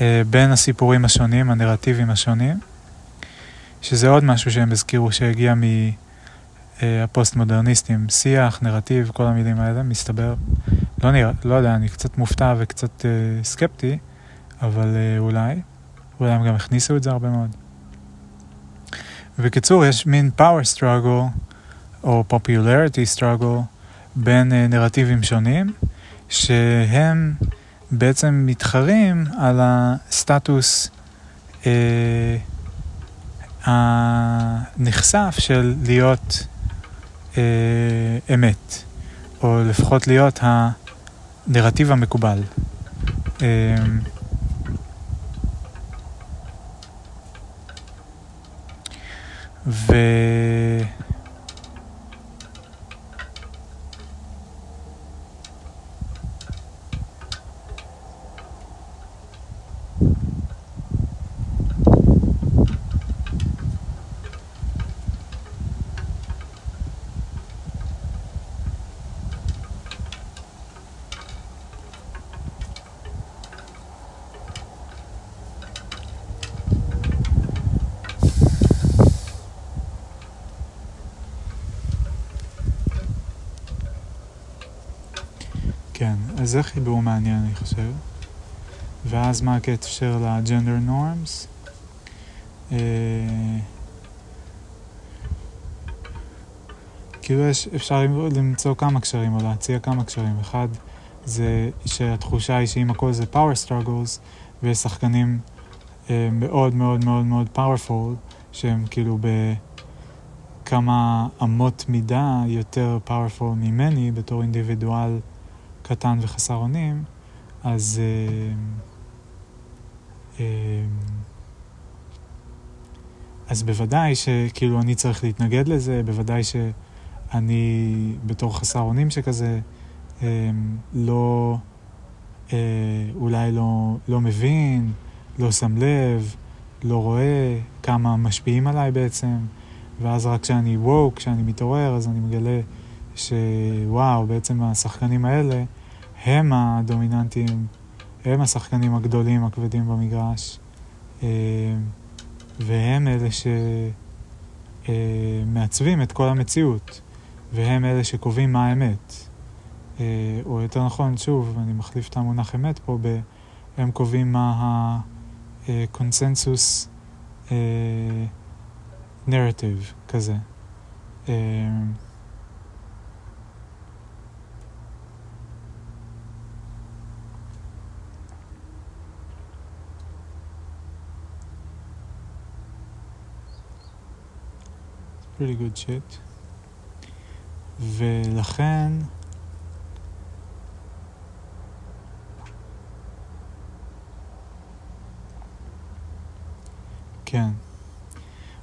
A: אה, בין הסיפורים השונים, הנרטיבים השונים, שזה עוד משהו שהם הזכירו שהגיע מהפוסט-מודרניסטים, אה, שיח, נרטיב, כל המילים האלה, מסתבר, לא נראה, לא יודע, אני קצת מופתע וקצת אה, סקפטי, אבל אה, אולי. אולי הם גם הכניסו את זה הרבה מאוד. ובקיצור, יש מין power struggle, או popularity struggle, בין uh, נרטיבים שונים, שהם בעצם מתחרים על הסטטוס uh, הנחשף של להיות uh, אמת, או לפחות להיות הנרטיב המקובל. Uh, ו... כן, אז זה חיבור מעניין, אני חושב. ואז מה הקשר לג'נדר נורמס? אה, כאילו יש, אפשר למצוא כמה קשרים או להציע כמה קשרים. אחד זה שהתחושה היא שאם הכל זה power struggles ויש שחקנים אה, מאוד מאוד מאוד מאוד powerful שהם כאילו בכמה אמות מידה יותר powerful ממני בתור אינדיבידואל קטן וחסר אונים, אז... אה, אה, אז בוודאי שכאילו אני צריך להתנגד לזה, בוודאי שאני בתור חסר אונים שכזה לא, אולי לא, לא מבין, לא שם לב, לא רואה כמה משפיעים עליי בעצם, ואז רק כשאני וואו, כשאני מתעורר, אז אני מגלה שוואו, בעצם השחקנים האלה הם הדומיננטיים, הם השחקנים הגדולים, הכבדים במגרש, אה, והם אלה שמעצבים את כל המציאות, והם אלה שקובעים מה האמת. אה, או יותר נכון, שוב, אני מחליף את המונח אמת פה, הם קובעים מה הקונסנזוס נרטיב כזה. Pretty good shit. ולכן, כן.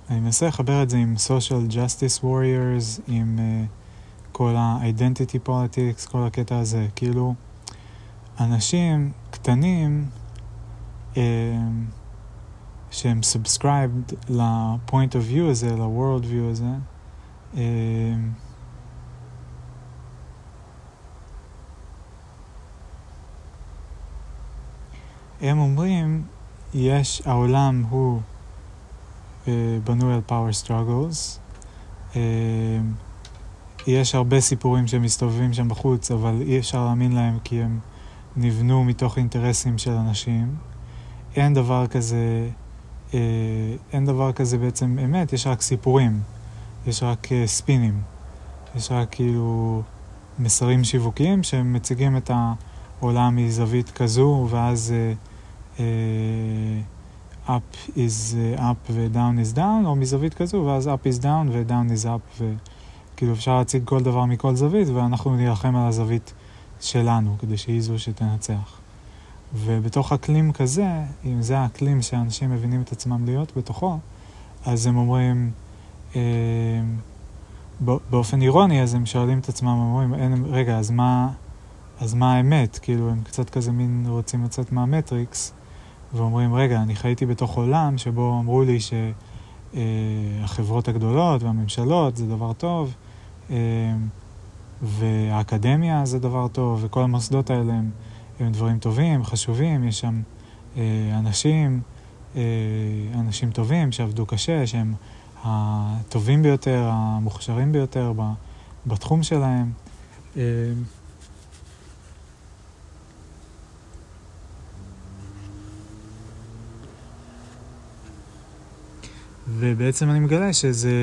A: אני מנסה לחבר את זה עם social justice warriors, עם uh, כל ה-identity politics, כל הקטע הזה. כאילו, אנשים קטנים, uh, שהם subscribed ל-point of view הזה, ל-world view הזה, uh, הם אומרים, יש, העולם הוא uh, בנוי על power struggles. Uh, יש הרבה סיפורים שמסתובבים שם בחוץ, אבל אי אפשר להאמין להם כי הם נבנו מתוך אינטרסים של אנשים. אין דבר כזה אה, אין דבר כזה בעצם אמת, יש רק סיפורים, יש רק אה, ספינים, יש רק כאילו מסרים שיווקיים שמציגים את העולם מזווית כזו, ואז uh, uh, up is up ו-down is down, או מזווית כזו, ואז up is down ו-down is up, וכאילו אפשר להציג כל דבר מכל זווית, ואנחנו נילחם על הזווית שלנו, כדי שהיא זו שתנצח. ובתוך אקלים כזה, אם זה האקלים שאנשים מבינים את עצמם להיות בתוכו, אז הם אומרים, אה, באופן אירוני, אז הם שואלים את עצמם, אומרים, אין, רגע, אז מה, אז מה האמת? כאילו, הם קצת כזה מין רוצים לצאת מהמטריקס, ואומרים, רגע, אני חייתי בתוך עולם שבו אמרו לי שהחברות אה, הגדולות והממשלות זה דבר טוב, אה, והאקדמיה זה דבר טוב, וכל המוסדות האלה הם... הם דברים טובים, חשובים, יש שם אה, אנשים, אה, אנשים טובים שעבדו קשה, שהם הטובים ביותר, המוכשרים ביותר בתחום שלהם. אה, ובעצם אני מגלה שזה,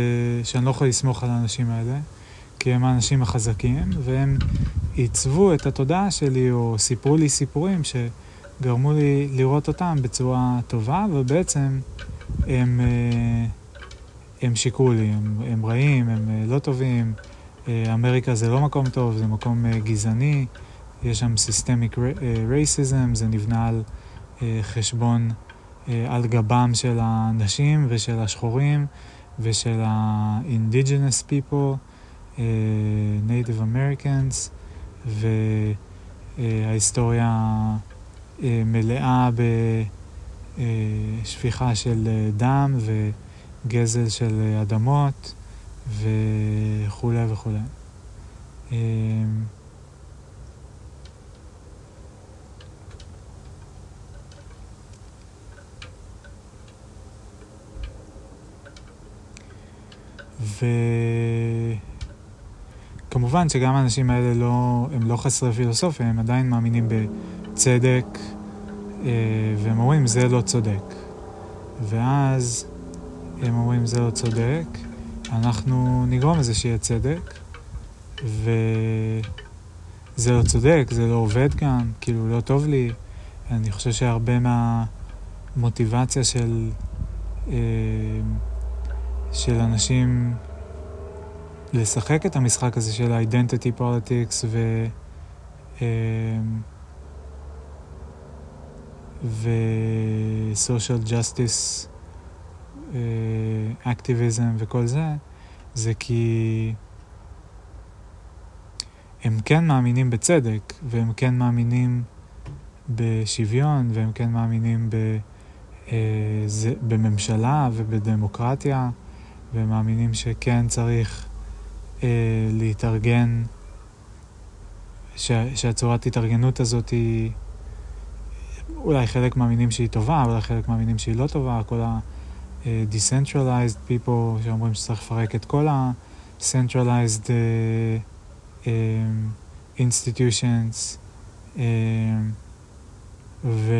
A: שאני לא יכול לסמוך על האנשים האלה, כי הם האנשים החזקים, והם עיצבו את התודעה שלי, או סיפרו לי סיפורים שגרמו לי לראות אותם בצורה טובה, ובעצם הם, אה, הם שיקרו לי, הם, הם רעים, הם אה, לא טובים. אה, אמריקה זה לא מקום טוב, זה מקום גזעני, יש שם סיסטמיק רייסיזם, זה נבנה על חשבון, על גבם של הנשים ושל השחורים ושל ה-indigenous people, native Americans. וההיסטוריה אה, מלאה בשפיכה של אה, דם וגזל של אדמות וכולי וכולי. אה, כמובן שגם האנשים האלה לא, הם לא חסרי פילוסופיה, הם עדיין מאמינים בצדק, אה, והם אומרים זה לא צודק. ואז הם אומרים זה לא צודק, אנחנו נגרום לזה שיהיה צדק, וזה לא צודק, זה לא עובד כאן, כאילו לא טוב לי. אני חושב שהרבה מהמוטיבציה של, אה, של אנשים לשחק את המשחק הזה של ה-identity politics ו... אה, ו-social justice אה, וכל זה, זה כי הם כן מאמינים בצדק, והם כן מאמינים בשוויון, והם כן מאמינים ב, אה, זה, בממשלה ובדמוקרטיה, והם מאמינים שכן צריך אה, להתארגן, ש, שהצורת התארגנות הזאת היא... אולי חלק מאמינים שהיא טובה, אולי חלק מאמינים שהיא לא טובה, כל ה... decentralized people שאומרים שצריך לפרק את כל ה-centralized uh, um, institutions um, ו...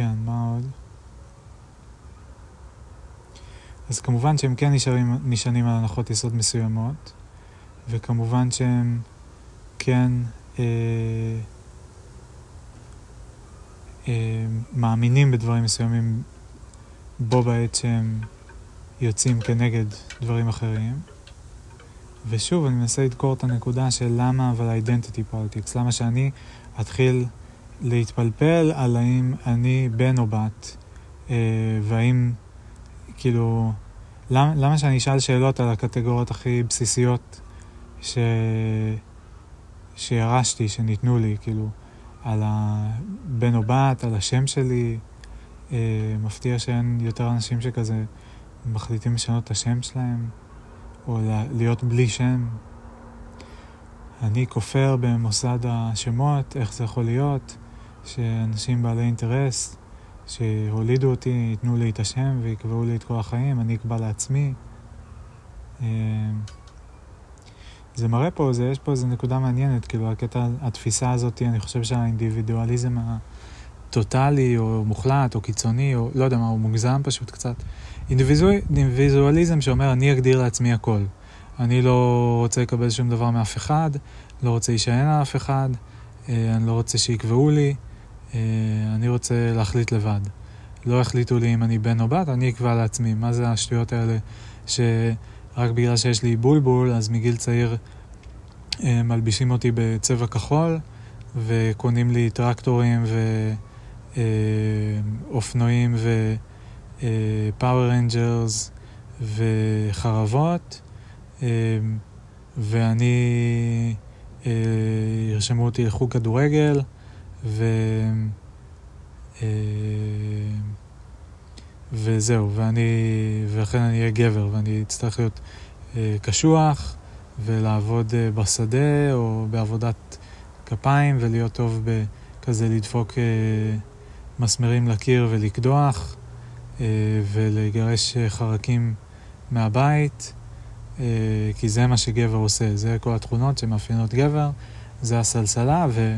A: כן, מה עוד? אז כמובן שהם כן נשארים, נשענים על הנחות יסוד מסוימות, וכמובן שהם כן אה, אה, מאמינים בדברים מסוימים בו בעת שהם יוצאים כנגד דברים אחרים. ושוב, אני מנסה לדקור את הנקודה של למה אבל ה-identity politics, למה שאני אתחיל להתפלפל על האם אני בן או בת, אה, והאם כאילו, למה, למה שאני אשאל שאלות על הקטגוריות הכי בסיסיות ש... שירשתי, שניתנו לי, כאילו, על הבן או בת, על השם שלי. אה, מפתיע שאין יותר אנשים שכזה מחליטים לשנות את השם שלהם, או להיות בלי שם. אני כופר במוסד השמות, איך זה יכול להיות שאנשים בעלי אינטרס שהולידו אותי, ייתנו לי את השם ויקבעו לי את כל החיים, אני אקבע לעצמי. אה, זה מראה פה, זה, יש פה איזו נקודה מעניינת, כאילו הקטע, התפיסה הזאת, אני חושב שהאינדיבידואליזם הטוטאלי או מוחלט או קיצוני, או לא יודע מה, הוא מוגזם פשוט קצת. אינדיבידואליזם שאומר, אני אגדיר לעצמי הכל. אני לא רוצה לקבל שום דבר מאף אחד, לא רוצה להישען על אף אחד, אה, אני לא רוצה שיקבעו לי. אה, אני רוצה להחליט לבד. לא החליטו לי אם אני בן או בת, אני אקבע לעצמי. מה זה השטויות האלה שרק בגלל שיש לי בולבול, אז מגיל צעיר אה, מלבישים אותי בצבע כחול וקונים לי טרקטורים ואופנועים ופאוור רנג'רס וחרבות, אה, ואני, ירשמו אותי לחוג כדורגל. ו... אה, וזהו, ואני, ולכן אני אהיה גבר, ואני אצטרך להיות אה, קשוח ולעבוד אה, בשדה או בעבודת כפיים ולהיות טוב בכזה לדפוק מסמרים לקיר ולקדוח ולגרש חרקים מהבית, כי זה מה שגבר עושה, זה כל התכונות שמאפיינות גבר, זה הסלסלה, ו...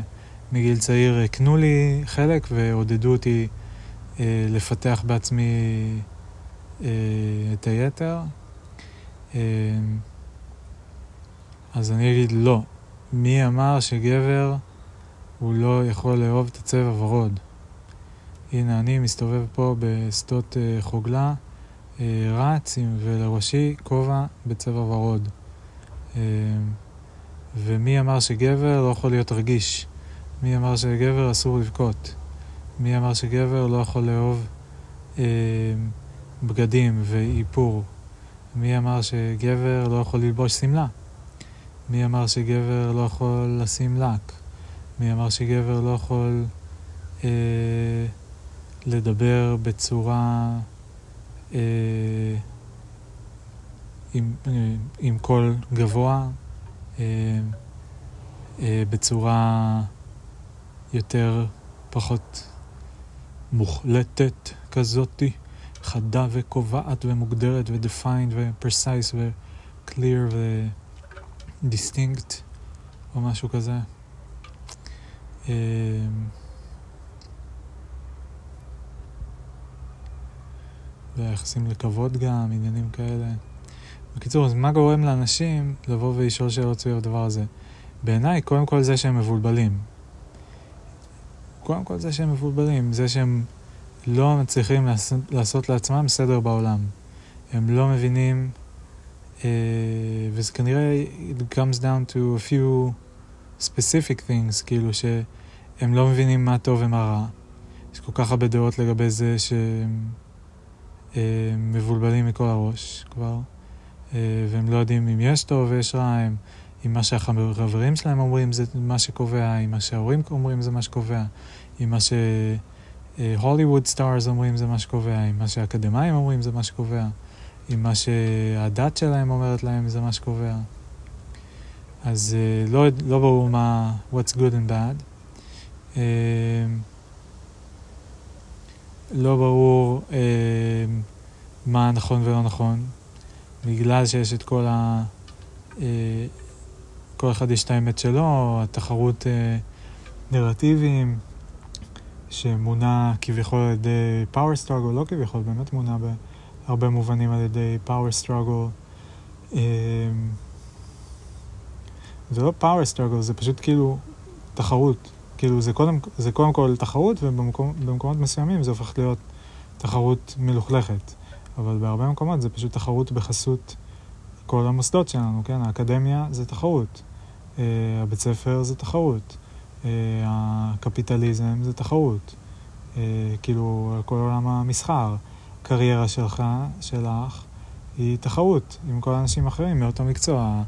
A: מגיל צעיר הקנו לי חלק ועודדו אותי אה, לפתח בעצמי אה, את היתר. אה, אז אני אגיד לא. מי אמר שגבר הוא לא יכול לאהוב את הצבע ורוד? הנה, אני מסתובב פה בשדות אה, חוגלה, אה, רץ עם, ולראשי כובע בצבע ורוד. אה, ומי אמר שגבר לא יכול להיות רגיש? מי אמר שגבר אסור לבכות? מי אמר שגבר לא יכול לאהוב אה, בגדים ואיפור? מי אמר שגבר לא יכול ללבוש שמלה? מי אמר שגבר לא יכול לשים לק? מי אמר שגבר לא יכול אה, לדבר בצורה אה, עם, עם קול גבוה? אה, בצורה יותר, פחות מוחלטת כזאתי, חדה וקובעת ומוגדרת ו-defined ו-precise ו-clear ו-distinct או משהו כזה. אמ, ויחסים לכבוד גם, עניינים כאלה. בקיצור, אז מה גורם לאנשים לבוא ולשאול שאלות סביב הדבר הזה? בעיניי, קודם כל זה שהם מבולבלים. קודם כל זה שהם מבולבלים, זה שהם לא מצליחים לעשות, לעצמם סדר בעולם. הם לא מבינים, uh, וזה כנראה, it comes down to a few specific things, כאילו שהם לא מבינים מה טוב ומה רע. יש כל כך הרבה דעות לגבי זה שהם uh, מבולבלים מכל הראש כבר, uh, והם לא יודעים אם יש טוב ויש רע, הם, אם מה שהחברים שלהם אומרים זה מה שקובע, אם מה שההורים אומרים זה מה שקובע, אם מה ש Hollywood stars אומרים זה מה שקובע, אם מה שהאקדמאים אומרים זה מה שקובע, אם מה שהדת שלהם אומרת להם זה מה שקובע. אז uh, לא, לא ברור מה, what's good and bad. Uh, לא ברור uh, מה נכון ולא נכון, בגלל שיש את כל ה... כל אחד יש את האמת שלו, התחרות אה, נרטיבים, שמונה כביכול על ידי power struggle, לא כביכול, באמת מונה בהרבה מובנים על ידי power struggle. אה, זה לא power struggle, זה פשוט כאילו תחרות. כאילו זה קודם, זה קודם כל תחרות, ובמקומות מסוימים זה הופך להיות תחרות מלוכלכת. אבל בהרבה מקומות זה פשוט תחרות בחסות כל המוסדות שלנו, כן? האקדמיה זה תחרות. Uh, הבית ספר זה תחרות. Uh, הקפיטליזם זה תחרות. Uh, כאילו, כל עולם המסחר. קריירה שלך, שלך, היא תחרות עם כל האנשים האחרים מאותו מקצוע.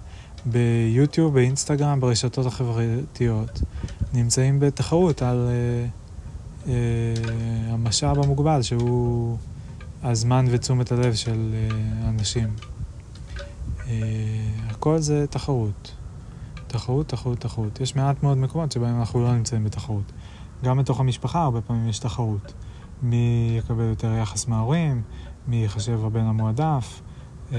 A: ביוטיוב, באינסטגרם, ברשתות החברתיות, נמצאים בתחרות על uh, uh, המשאב המוגבל שהוא הזמן ותשומת הלב של uh, אנשים. Uh, הכל זה תחרות. תחרות, תחרות, תחרות. יש מעט מאוד מקומות שבהם אנחנו לא נמצאים בתחרות. גם בתוך המשפחה הרבה פעמים יש תחרות. מי יקבל יותר יחס מההורים, מי ייחשב הבן המועדף, אה,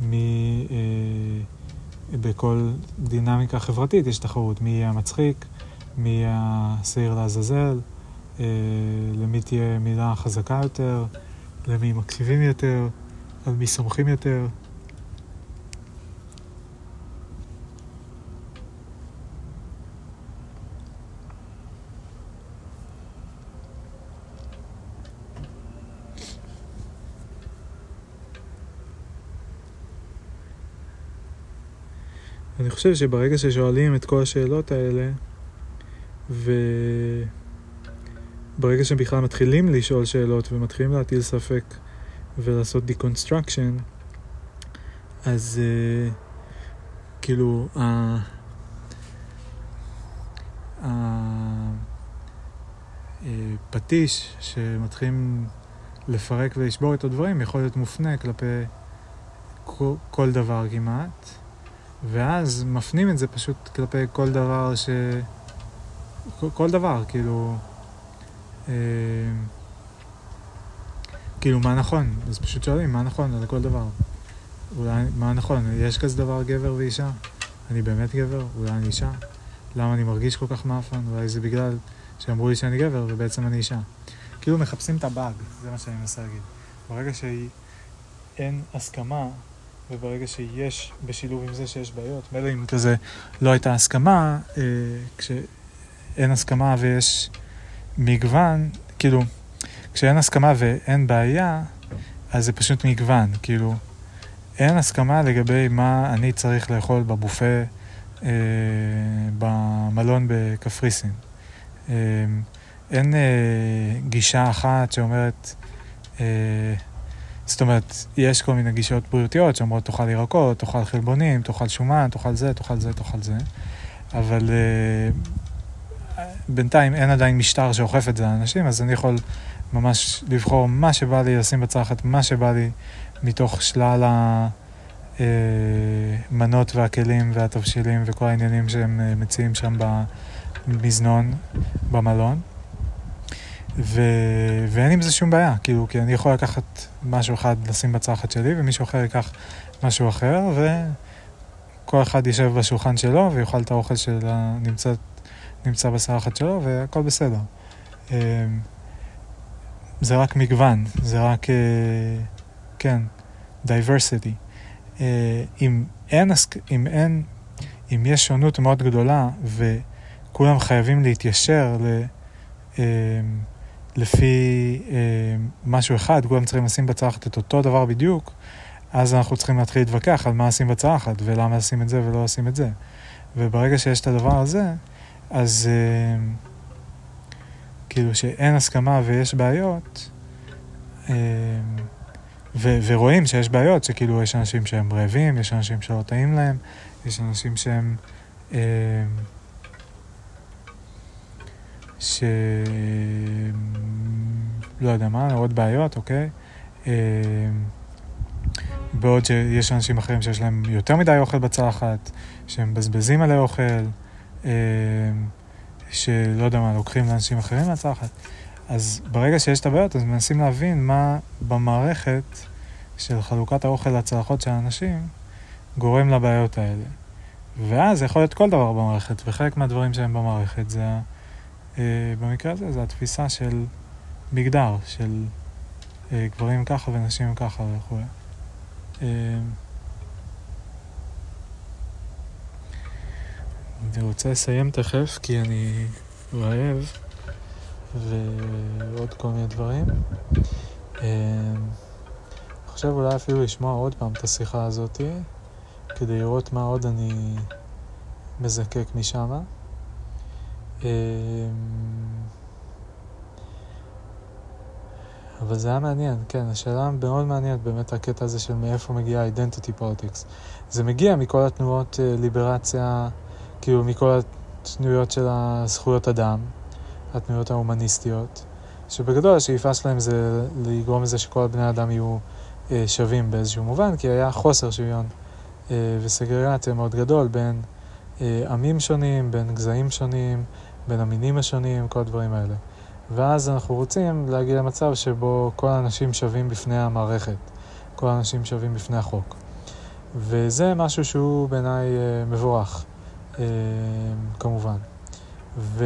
A: מי... אה, בכל דינמיקה חברתית יש תחרות. מי יהיה המצחיק, מי יהיה השעיר לעזאזל, אה, למי תהיה מילה חזקה יותר, למי מקשיבים יותר, על מי סומכים יותר. אני חושב שברגע ששואלים את כל השאלות האלה, וברגע שהם בכלל מתחילים לשאול שאלות ומתחילים להטיל ספק ולעשות deconstruction, אז uh, כאילו, הפטיש שמתחילים לפרק ולשבור את הדברים יכול להיות מופנה כלפי כל דבר כמעט. ואז מפנים את זה פשוט כלפי כל דבר ש... כל, כל דבר, כאילו... אה, כאילו, מה נכון? אז פשוט שואלים, מה נכון על כל דבר? אולי, מה נכון? יש כזה דבר גבר ואישה? אני באמת גבר? אולי אני אישה? למה אני מרגיש כל כך מאפן? אולי זה בגלל שאמרו לי שאני גבר ובעצם אני אישה. כאילו מחפשים את הבאג, זה מה שאני מנסה להגיד. ברגע שאין הסכמה וברגע שיש, בשילוב עם זה שיש בעיות, מילא אם כזה לא הייתה הסכמה, אה, כשאין הסכמה ויש מגוון, כאילו, כשאין הסכמה ואין בעיה, אז זה פשוט מגוון, כאילו, אין הסכמה לגבי מה אני צריך לאכול בבופה אה, במלון בקפריסין. אה, אין אה, גישה אחת שאומרת, אה, זאת אומרת, יש כל מיני גישות בריאותיות שאומרות תאכל ירקות, תאכל חלבונים, תאכל שומן, תאכל זה, תאכל זה, תאכל זה, אבל uh, בינתיים אין עדיין משטר שאוכף את זה לאנשים, אז אני יכול ממש לבחור מה שבא לי, לשים בצלחת מה שבא לי מתוך שלל אה, מנות והכלים והתבשילים וכל העניינים שהם אה, מציעים שם במזנון, במלון. ו... ואין עם זה שום בעיה, כאילו, כי אני יכול לקחת משהו אחד לשים בצלחת שלי, ומישהו אחר ייקח משהו אחר, וכל אחד יישב בשולחן שלו ויאכל את האוכל שנמצא נמצא בצלחת שלו, והכל בסדר. אמ, זה רק מגוון, זה רק, אה, כן, diversity. אה, אם אין, אם אין, אם יש שונות מאוד גדולה וכולם חייבים להתיישר ל, אמ, לפי אמ, משהו אחד, כולם צריכים לשים בצלחת את אותו דבר בדיוק, אז אנחנו צריכים להתחיל להתווכח על מה לשים בצלחת ולמה לשים את זה ולא לשים את זה. וברגע שיש את הדבר הזה, אז כאילו שאין הסכמה ויש בעיות, ו- ורואים שיש בעיות, שכאילו יש אנשים שהם רעבים, יש אנשים שלא טעים להם, יש אנשים שהם... ש... לא יודע מה, עוד בעיות, אוקיי? בעוד שיש אנשים אחרים שיש להם יותר מדי אוכל בצלחת, שהם מבזבזים עלי אוכל, שלא יודע מה, לוקחים לאנשים אחרים מהצלחת. אז ברגע שיש את הבעיות, אז מנסים להבין מה במערכת של חלוקת האוכל לצלחות של האנשים גורם לבעיות האלה. ואז זה יכול להיות כל דבר במערכת, וחלק מהדברים שהם במערכת זה, אה, במקרה הזה, זה התפיסה של מגדר, של אה, גברים ככה ונשים ככה וכו'. אה, אני רוצה לסיים תכף, כי אני רעב, ועוד כל מיני דברים. אני חושב אולי אפילו לשמוע עוד פעם את השיחה הזאתי, כדי לראות מה עוד אני מזקק משם. אבל זה היה מעניין, כן, השאלה מאוד מעניינת באמת הקטע הזה של מאיפה מגיע identity politics. זה מגיע מכל התנועות אה, ליברציה, כאילו מכל התנועות של הזכויות אדם, התנועות ההומניסטיות, שבגדול השאיפה שלהם זה לגרום לזה שכל בני האדם יהיו אה, שווים באיזשהו מובן, כי היה חוסר שוויון אה, וסגרגציה מאוד גדול בין אה, עמים שונים, בין גזעים שונים, בין המינים השונים, כל הדברים האלה. ואז אנחנו רוצים להגיע למצב שבו כל האנשים שווים בפני המערכת, כל האנשים שווים בפני החוק. וזה משהו שהוא בעיניי אה, מבורך, אה, כמובן. ו...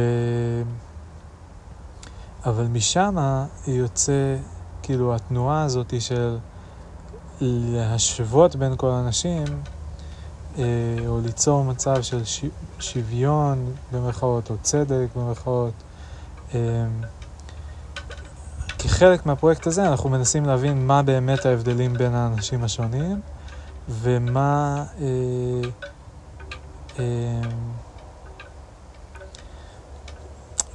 A: אבל משם יוצא, כאילו, התנועה הזאת של להשוות בין כל האנשים, אה, או ליצור מצב של שוויון במרכאות, או צדק במרכאות. כחלק מהפרויקט הזה אנחנו מנסים להבין מה באמת ההבדלים בין האנשים השונים ומה... אה, אה,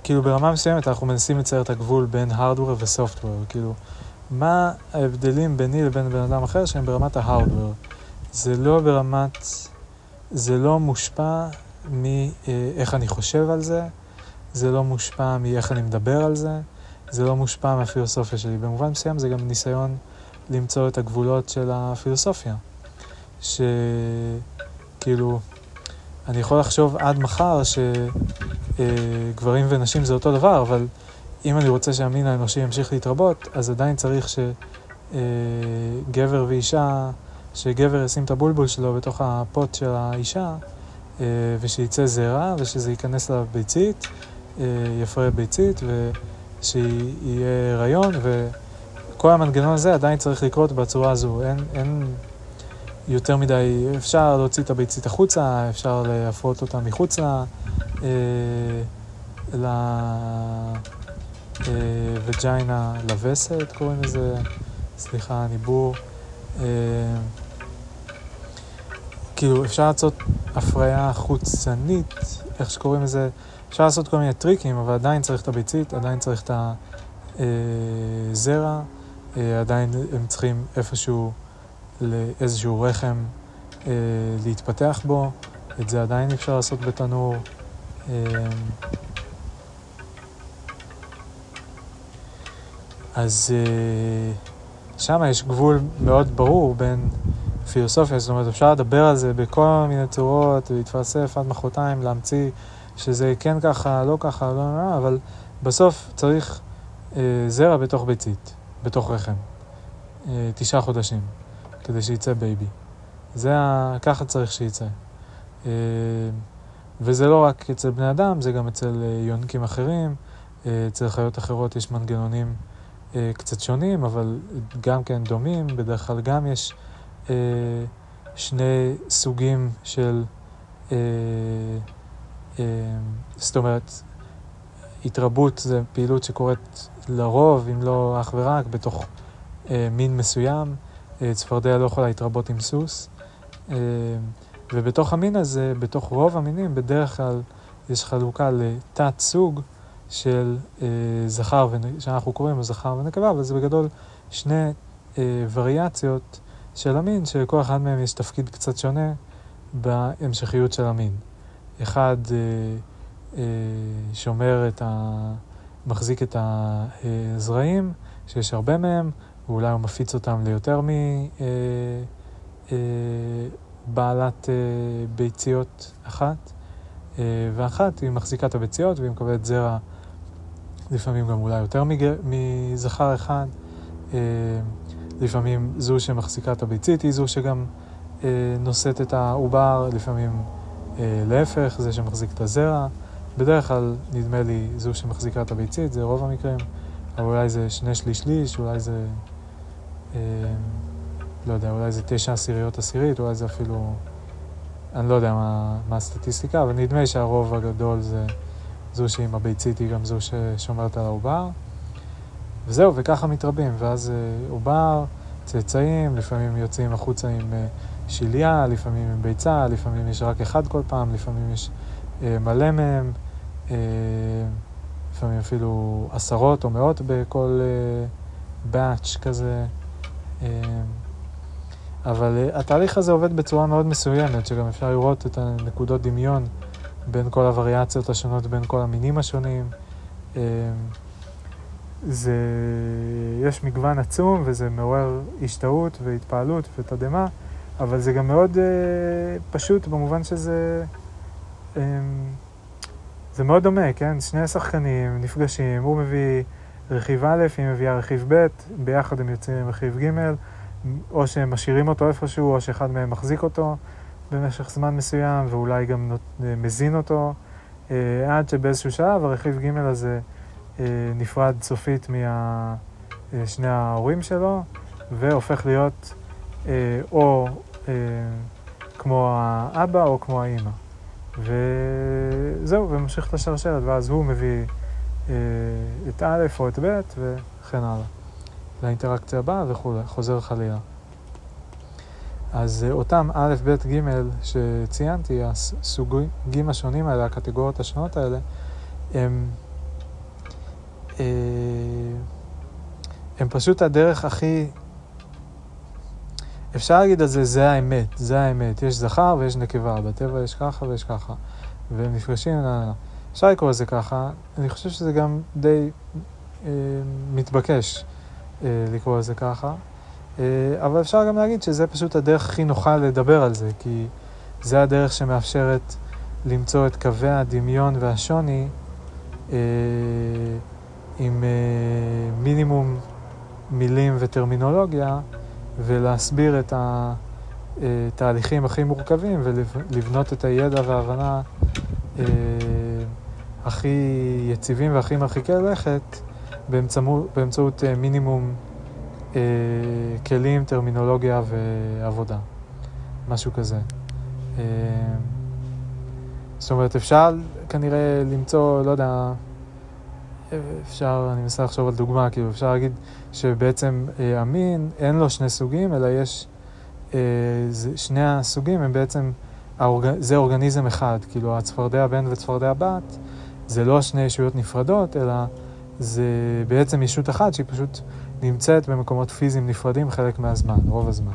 A: כאילו ברמה מסוימת אנחנו מנסים לצייר את הגבול בין הארדוור וסופטוור, כאילו מה ההבדלים ביני לבין בן אדם אחר שהם ברמת ההארדוור. זה לא ברמת, זה לא מושפע מאיך אני חושב על זה, זה לא מושפע מאיך אני מדבר על זה, זה לא מושפע מהפילוסופיה שלי. במובן מסוים זה גם ניסיון למצוא את הגבולות של הפילוסופיה. שכאילו, אני יכול לחשוב עד מחר שגברים אה, ונשים זה אותו דבר, אבל אם אני רוצה שהמין האנושי ימשיך להתרבות, אז עדיין צריך שגבר אה, ואישה, שגבר ישים את הבולבול שלו בתוך הפוט של האישה, אה, ושייצא זרע, ושזה ייכנס לביצית, יפרה ביצית, ו... שיהיה הריון, וכל המנגנון הזה עדיין צריך לקרות בצורה הזו. אין, אין יותר מדי, אפשר להוציא את הביצית החוצה, אפשר להפרות אותה מחוץ. אה, לווג'יינה אה, לווסת, קוראים לזה, סליחה, ניבור. אה, כאילו, אפשר לעשות הפריה חוצנית, איך שקוראים לזה, אפשר לעשות כל מיני טריקים, אבל עדיין צריך את הביצית, עדיין צריך את הזרע, אה, עדיין הם צריכים איפשהו, לאיזשהו רחם אה, להתפתח בו, את זה עדיין אפשר לעשות בתנור. אה, אז שם יש גבול מאוד ברור בין פילוסופיה, זאת אומרת, אפשר לדבר על זה בכל מיני צורות, להתפלסף עד מחרתיים, להמציא שזה כן ככה, לא ככה, לא, לא, אבל בסוף צריך אה, זרע בתוך ביצית, בתוך רחם, אה, תשעה חודשים, כדי שיצא baby. זה ה... ככה צריך שיצא. אה, וזה לא רק אצל בני אדם, זה גם אצל אה, יונקים אחרים, אה, אצל חיות אחרות יש מנגנונים אה, קצת שונים, אבל גם כן דומים, בדרך כלל גם יש אה, שני סוגים של, אה, זאת אומרת, התרבות זה פעילות שקורית לרוב, אם לא אך ורק, בתוך אה, מין מסוים. אה, צפרדע לא יכולה להתרבות עם סוס. אה, ובתוך המין הזה, בתוך רוב המינים, בדרך כלל יש חלוקה לתת סוג של אה, זכר, שאנחנו קוראים לו זכר ונקבה, אבל זה בגדול שני אה, וריאציות של המין, שלכל אחד מהם יש תפקיד קצת שונה בהמשכיות של המין. אחד אה, אה, שומר את ה... מחזיק את הזרעים, שיש הרבה מהם, ואולי הוא מפיץ אותם ליותר מבעלת אה, אה, ביציות אחת, אה, ואחת היא מחזיקה את הביציות והיא מקבלת זרע לפעמים גם אולי יותר מזכר אחד. לפעמים זו שמחזיקה את הביצית היא זו שגם נושאת את העובר, לפעמים להפך, זה שמחזיק את הזרע. בדרך כלל, נדמה לי, זו שמחזיקה את הביצית, זה רוב המקרים, אבל אולי זה שני שליש שליש, אולי זה, אה, לא יודע, אולי זה תשע עשיריות עשירית, אולי זה אפילו, אני לא יודע מה, מה הסטטיסטיקה, אבל נדמה לי שהרוב הגדול זה זו שעם הביצית היא גם זו ששומרת על העובר. וזהו, וככה מתרבים, ואז אה, עובר, צאצאים, לפעמים יוצאים החוצה עם אה, שליה, לפעמים עם ביצה, לפעמים יש רק אחד כל פעם, לפעמים יש אה, מלא מהם, לפעמים אפילו עשרות או מאות בכל באץ' כזה. אבל התהליך הזה עובד בצורה מאוד מסוימת, שגם אפשר לראות את הנקודות דמיון בין כל הווריאציות השונות, בין כל המינים השונים. זה, יש מגוון עצום וזה מעורר השתאות והתפעלות ותדהמה, אבל זה גם מאוד uh, פשוט במובן שזה... Um, זה מאוד דומה, כן? שני שחקנים נפגשים, הוא מביא רכיב א', היא מביאה רכיב ב', ביחד הם יוצאים עם רכיב ג', או שהם משאירים אותו איפשהו, או שאחד מהם מחזיק אותו במשך זמן מסוים, ואולי גם נות... מזין אותו, uh, עד שבאיזשהו שלב הרכיב ג' הזה... אה, נפרד סופית משני אה, ההורים שלו, והופך להיות אה, או כמו האבא או כמו האימא. וזהו, וממשיך את השרשרת, ואז הוא מביא את א' או את ב' וכן הלאה. לאינטראקציה הבאה וכולי, חוזר חלילה. אז אותם א', ב', ג' שציינתי, הסוגים השונים האלה, הקטגוריות השונות האלה, הם אה, הם פשוט הדרך הכי... אפשר להגיד על זה, זה האמת, זה האמת. יש זכר ויש נקבה, בטבע יש ככה ויש ככה. והם נפגשים. אפשר לקרוא לזה ככה. אני חושב שזה גם די אה, מתבקש אה, לקרוא לזה ככה. אה, אבל אפשר גם להגיד שזה פשוט הדרך הכי נוחה לדבר על זה, כי זה הדרך שמאפשרת למצוא את קווי הדמיון והשוני. אה, עם uh, מינימום מילים וטרמינולוגיה ולהסביר את התהליכים הכי מורכבים ולבנות את הידע וההבנה uh, הכי יציבים והכי מרחיקי לכת באמצעות, uh, מינימום uh, כלים, טרמינולוגיה ועבודה, משהו כזה. זאת אומרת, אפשר כנראה למצוא, לא יודע, אפשר, אני מנסה לחשוב על דוגמה, כאילו אפשר להגיד שבעצם אה, המין אין לו שני סוגים, אלא יש, אה, שני הסוגים הם בעצם, זה אורגניזם אחד, כאילו הצפרדע בן וצפרדע בת, זה לא שני ישויות נפרדות, אלא זה בעצם ישות אחת שהיא פשוט נמצאת במקומות פיזיים נפרדים חלק מהזמן, רוב הזמן.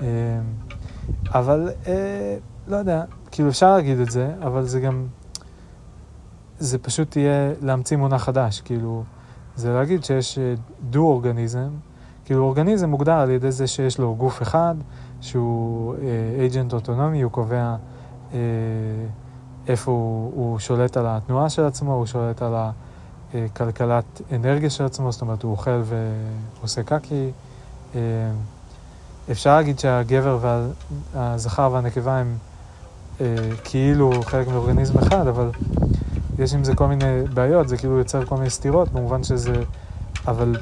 A: אה, אבל, לא יודע, כאילו אפשר להגיד את זה, אבל זה גם... זה פשוט יהיה להמציא מונח חדש, כאילו, זה להגיד שיש דו-אורגניזם, כאילו אורגניזם מוגדר על ידי זה שיש לו גוף אחד שהוא אייג'נט אוטונומי, הוא קובע איפה הוא, הוא שולט על התנועה של עצמו, הוא שולט על הכלכלת אנרגיה של עצמו, זאת אומרת, הוא אוכל ועושה קקי. אפשר להגיד שהגבר והזכר והנקבה הם כאילו חלק מאורגניזם אחד, אבל יש עם זה כל מיני בעיות, זה כאילו יוצר כל מיני סתירות, במובן שזה... אבל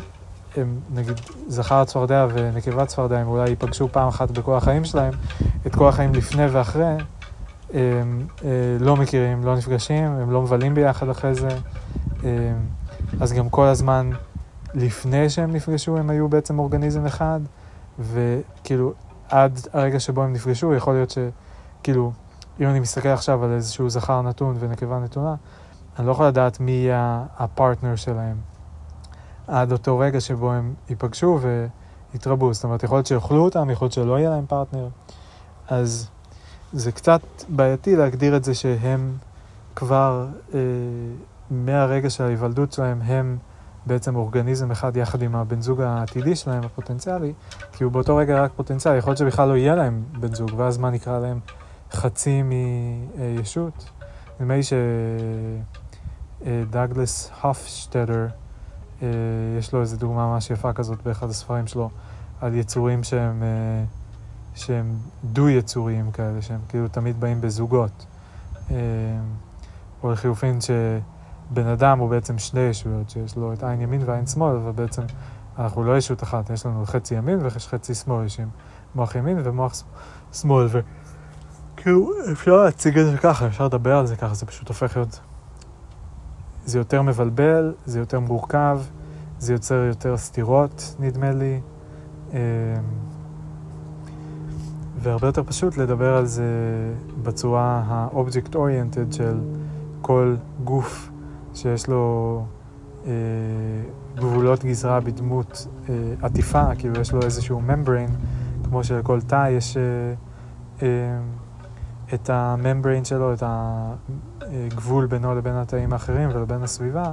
A: הם, נגיד, זכר צפרדע ונקבת צפרדע, הם אולי ייפגשו פעם אחת בכל החיים שלהם, את כל החיים לפני ואחרי, הם אה, לא מכירים, לא נפגשים, הם לא מבלים ביחד אחרי זה, אה, אז גם כל הזמן לפני שהם נפגשו הם היו בעצם אורגניזם אחד, וכאילו עד הרגע שבו הם נפגשו, יכול להיות שכאילו, אם אני מסתכל עכשיו על איזשהו זכר נתון ונקבה נתונה, אני לא יכול לדעת מי יהיה הפרטנר שלהם עד אותו רגע שבו הם ייפגשו ויתרבו. זאת אומרת, יכול להיות שיאכלו אותם, יכול להיות שלא יהיה להם פרטנר. אז זה קצת בעייתי להגדיר את זה שהם כבר, אה, מהרגע של ההיוולדות שלהם, הם בעצם אורגניזם אחד יחד עם הבן זוג העתידי שלהם, הפוטנציאלי, כי הוא באותו רגע רק פוטנציאלי, יכול להיות שבכלל לא יהיה להם בן זוג, ואז מה נקרא להם חצי מישות. נדמה לי שדאגלס הופשטדר, אה, יש לו איזו דוגמה ממש יפה כזאת באחד הספרים שלו, על יצורים שהם, אה, שהם דו-יצוריים כאלה, שהם כאילו תמיד באים בזוגות. אה, או לחילופין שבן אדם הוא בעצם שני ישויות, שיש לו את עין ימין ועין שמאל, אבל בעצם אנחנו לא ישות אחת, יש לנו חצי ימין וחצי שמאל, יש עם מוח ימין ומוח שמאל. ו... כאילו, אפשר להציג את זה ככה, אפשר לדבר על זה ככה, זה פשוט הופך להיות... זה יותר מבלבל, זה יותר מורכב, זה יוצר יותר סתירות, נדמה לי. אמ, והרבה יותר פשוט לדבר על זה בצורה ה-object oriented של כל גוף שיש לו אה, גבולות גזרה בדמות אה, עטיפה, כאילו יש לו איזשהו membrane, כמו שלכל תא יש... אה, אה, את הממבריין שלו, את הגבול בינו לבין התאים האחרים ולבין הסביבה,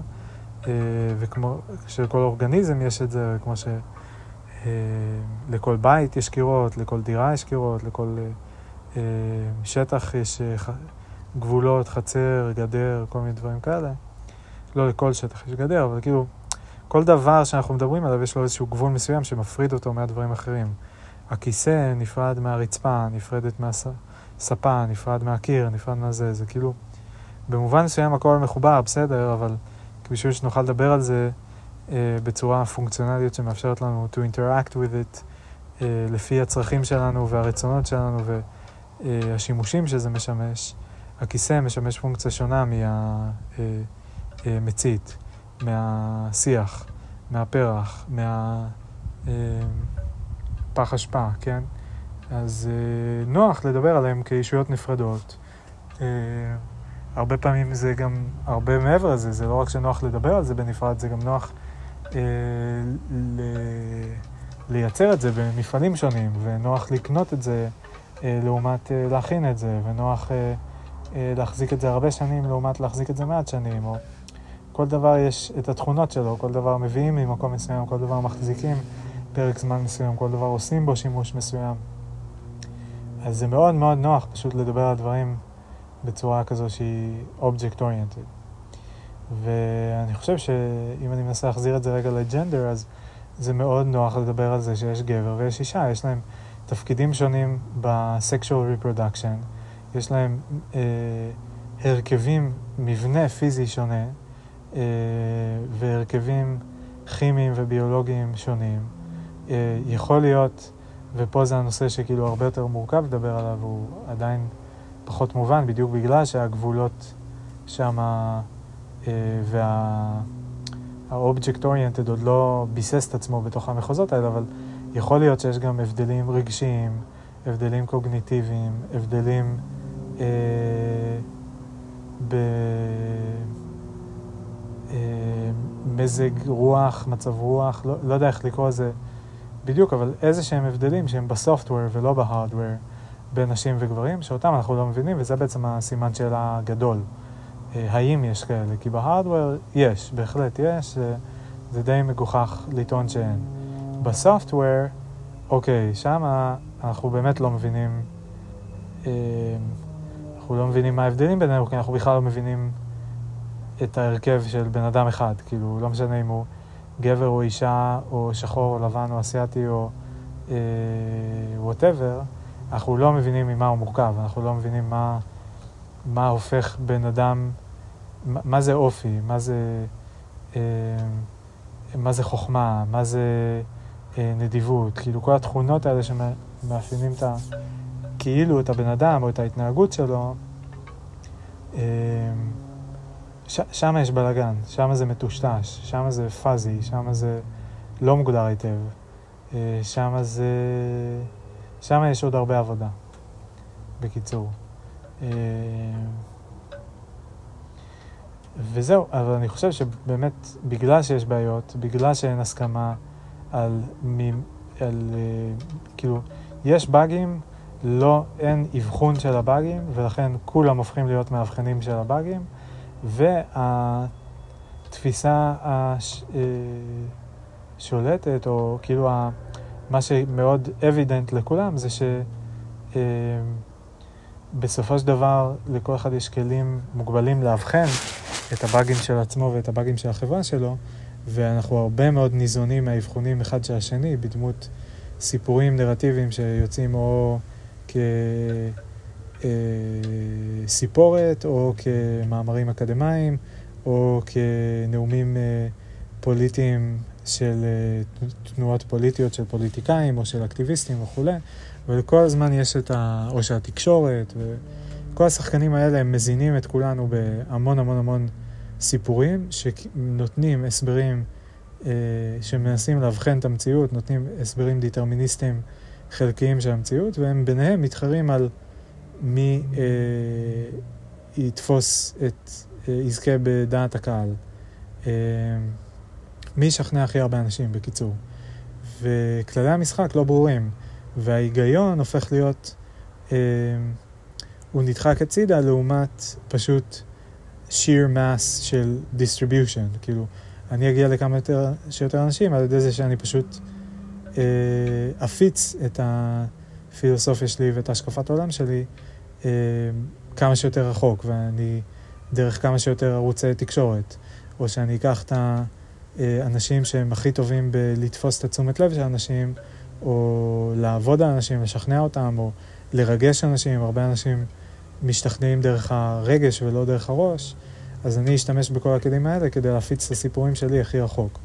A: אה, וכמו שלכל אורגניזם יש את זה, כמו שלכל אה, בית יש קירות, לכל דירה יש קירות, לכל אה, שטח יש גבולות, חצר, גדר, כל מיני דברים כאלה. לא לכל שטח יש גדר, אבל כאילו, כל דבר שאנחנו מדברים עליו יש לו איזשהו גבול מסוים שמפריד אותו מהדברים האחרים. הכיסא נפרד מהרצפה, נפרדת מהסר. ספה, נפרד מהקיר, נפרד מהזה, זה כאילו, במובן מסוים הכל מחובר, בסדר, אבל בשביל שנוכל לדבר על זה אה, בצורה פונקציונלית שמאפשרת לנו to interact with it אה, לפי הצרכים שלנו והרצונות שלנו והשימושים אה, שזה משמש, הכיסא משמש פונקציה שונה מהמצית, אה, אה, מהשיח, מהפרח, מהפח אשפה, כן? אז נוח לדבר עליהם כישויות נפרדות. הרבה פעמים זה גם הרבה מעבר לזה, זה לא רק שנוח לדבר על זה בנפרד, זה גם נוח אה, ל... לייצר את זה במפעלים שונים, ונוח לקנות את זה אה, לעומת אה, להכין את זה, ונוח אה, אה, להחזיק את זה הרבה שנים לעומת להחזיק את זה מעט שנים, או כל דבר יש את התכונות שלו, כל דבר מביאים ממקום מסוים, כל דבר מחזיקים פרק זמן מסוים, כל דבר עושים בו שימוש מסוים. אז זה מאוד מאוד נוח פשוט לדבר על דברים בצורה כזו שהיא object oriented. ואני חושב שאם אני מנסה להחזיר את זה רגע לג'נדר, אז זה מאוד נוח לדבר על זה שיש גבר ויש אישה, יש להם תפקידים שונים ב-sexual reproduction, יש להם אה, הרכבים, מבנה פיזי שונה, אה, והרכבים כימיים וביולוגיים שונים. אה, יכול להיות ופה זה הנושא שכאילו הרבה יותר מורכב לדבר עליו, הוא עדיין פחות מובן, בדיוק בגלל שהגבולות שם אה, וה-object oriented עוד לא ביסס את עצמו בתוך המחוזות האלה, אבל יכול להיות שיש גם הבדלים רגשיים, הבדלים קוגניטיביים, הבדלים אה, במזג אה, רוח, מצב רוח, לא, לא יודע איך לקרוא לזה. בדיוק, אבל איזה שהם הבדלים שהם בסופטוור ולא בהארדוור בין נשים וגברים, שאותם אנחנו לא מבינים, וזה בעצם הסימן שאלה הגדול. אה, האם יש כאלה? כי בהארדוור יש, בהחלט יש, זה, די מגוחך לטעון שאין. בסופטוור, אוקיי, שמה אנחנו באמת לא מבינים, אה, אנחנו לא מבינים מה ההבדלים בינינו, כי אנחנו בכלל לא מבינים את ההרכב של בן אדם אחד. כאילו, לא משנה אם הוא גבר או אישה, או שחור או לבן או אסיאתי או וואטאבר, uh, אנחנו לא מבינים ממה הוא מורכב, אנחנו לא מבינים מה, מה הופך בן אדם, מה, מה זה אופי, מה זה, uh, מה זה חוכמה, מה זה uh, נדיבות, כאילו כל התכונות האלה שמאפיינים את ה... כאילו את הבן אדם או את ההתנהגות שלו, uh, ש, שם יש בלאגן, שם זה מטושטש, שם זה פאזי, שם זה לא מוגדר היטב. אה, שם זה... שם יש עוד הרבה עבודה, בקיצור. אה, וזהו, אבל אני חושב שבאמת, בגלל שיש בעיות, בגלל שאין הסכמה על, מ, על כאילו, יש באגים, לא, אין אבחון של הבאגים, ולכן כולם הופכים להיות מאבחנים של הבאגים. והתפיסה השולטת, או כאילו מה שמאוד אבידנט לכולם, זה שבסופו אה, של דבר לכל אחד יש כלים מוגבלים לאבחן את הבאגים של עצמו ואת הבאגים של החברה שלו, ואנחנו הרבה מאוד ניזונים מהאבחונים אחד של השני בדמות סיפורים נרטיביים שיוצאים או כ... אה, או כמאמרים אקדמיים, או כנאומים אה, פוליטיים של אה, תנועות פוליטיות של פוליטיקאים, או של אקטיביסטים וכולי, וכל הזמן יש את ה... או של התקשורת, וכל השחקנים האלה הם מזינים את כולנו בהמון המון המון סיפורים, שנותנים הסברים שמנסים לאבחן את המציאות, נותנים הסברים דטרמיניסטיים חלקיים של המציאות, והם ביניהם מתחרים על מי אה, יתפוס את, אה, יזכה בדעת הקהל. אה, מי ישכנע הכי הרבה אנשים, בקיצור. וכללי המשחק לא ברורים, וההיגיון הופך להיות, אה, הוא נדחק הצידה לעומת פשוט sheer mass של distribution. כאילו, אני אגיע לכמה יותר, שיותר אנשים על ידי זה שאני פשוט אה, אפיץ את הפילוסופיה שלי ואת השקפת העולם שלי אה, כמה שיותר רחוק, ואני דרך כמה שיותר ערוצי תקשורת, או שאני אקח את האנשים שהם הכי טובים בלתפוס את התשומת לב של אנשים, או לעבוד על אנשים, לשכנע אותם, או לרגש אנשים, הרבה אנשים משתכנעים דרך הרגש ולא דרך הראש, אז אני אשתמש בכל הכלים האלה כדי להפיץ את הסיפורים שלי הכי רחוק.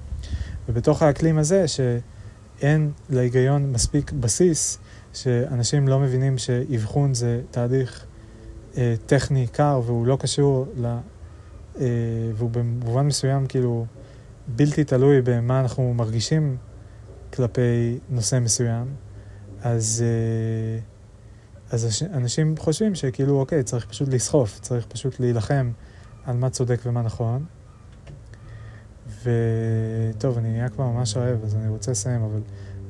A: ובתוך האקלים הזה, שאין להיגיון מספיק בסיס, שאנשים לא מבינים שאבחון זה תהליך אה, טכני קר והוא לא קשור ל... אה, והוא במובן מסוים כאילו בלתי תלוי במה אנחנו מרגישים כלפי נושא מסוים, אז, אה, אז אנשים חושבים שכאילו אוקיי, צריך פשוט לסחוף, צריך פשוט להילחם על מה צודק ומה נכון. וטוב, אני נהיה כבר ממש רעב, אז אני רוצה לסיים, אבל...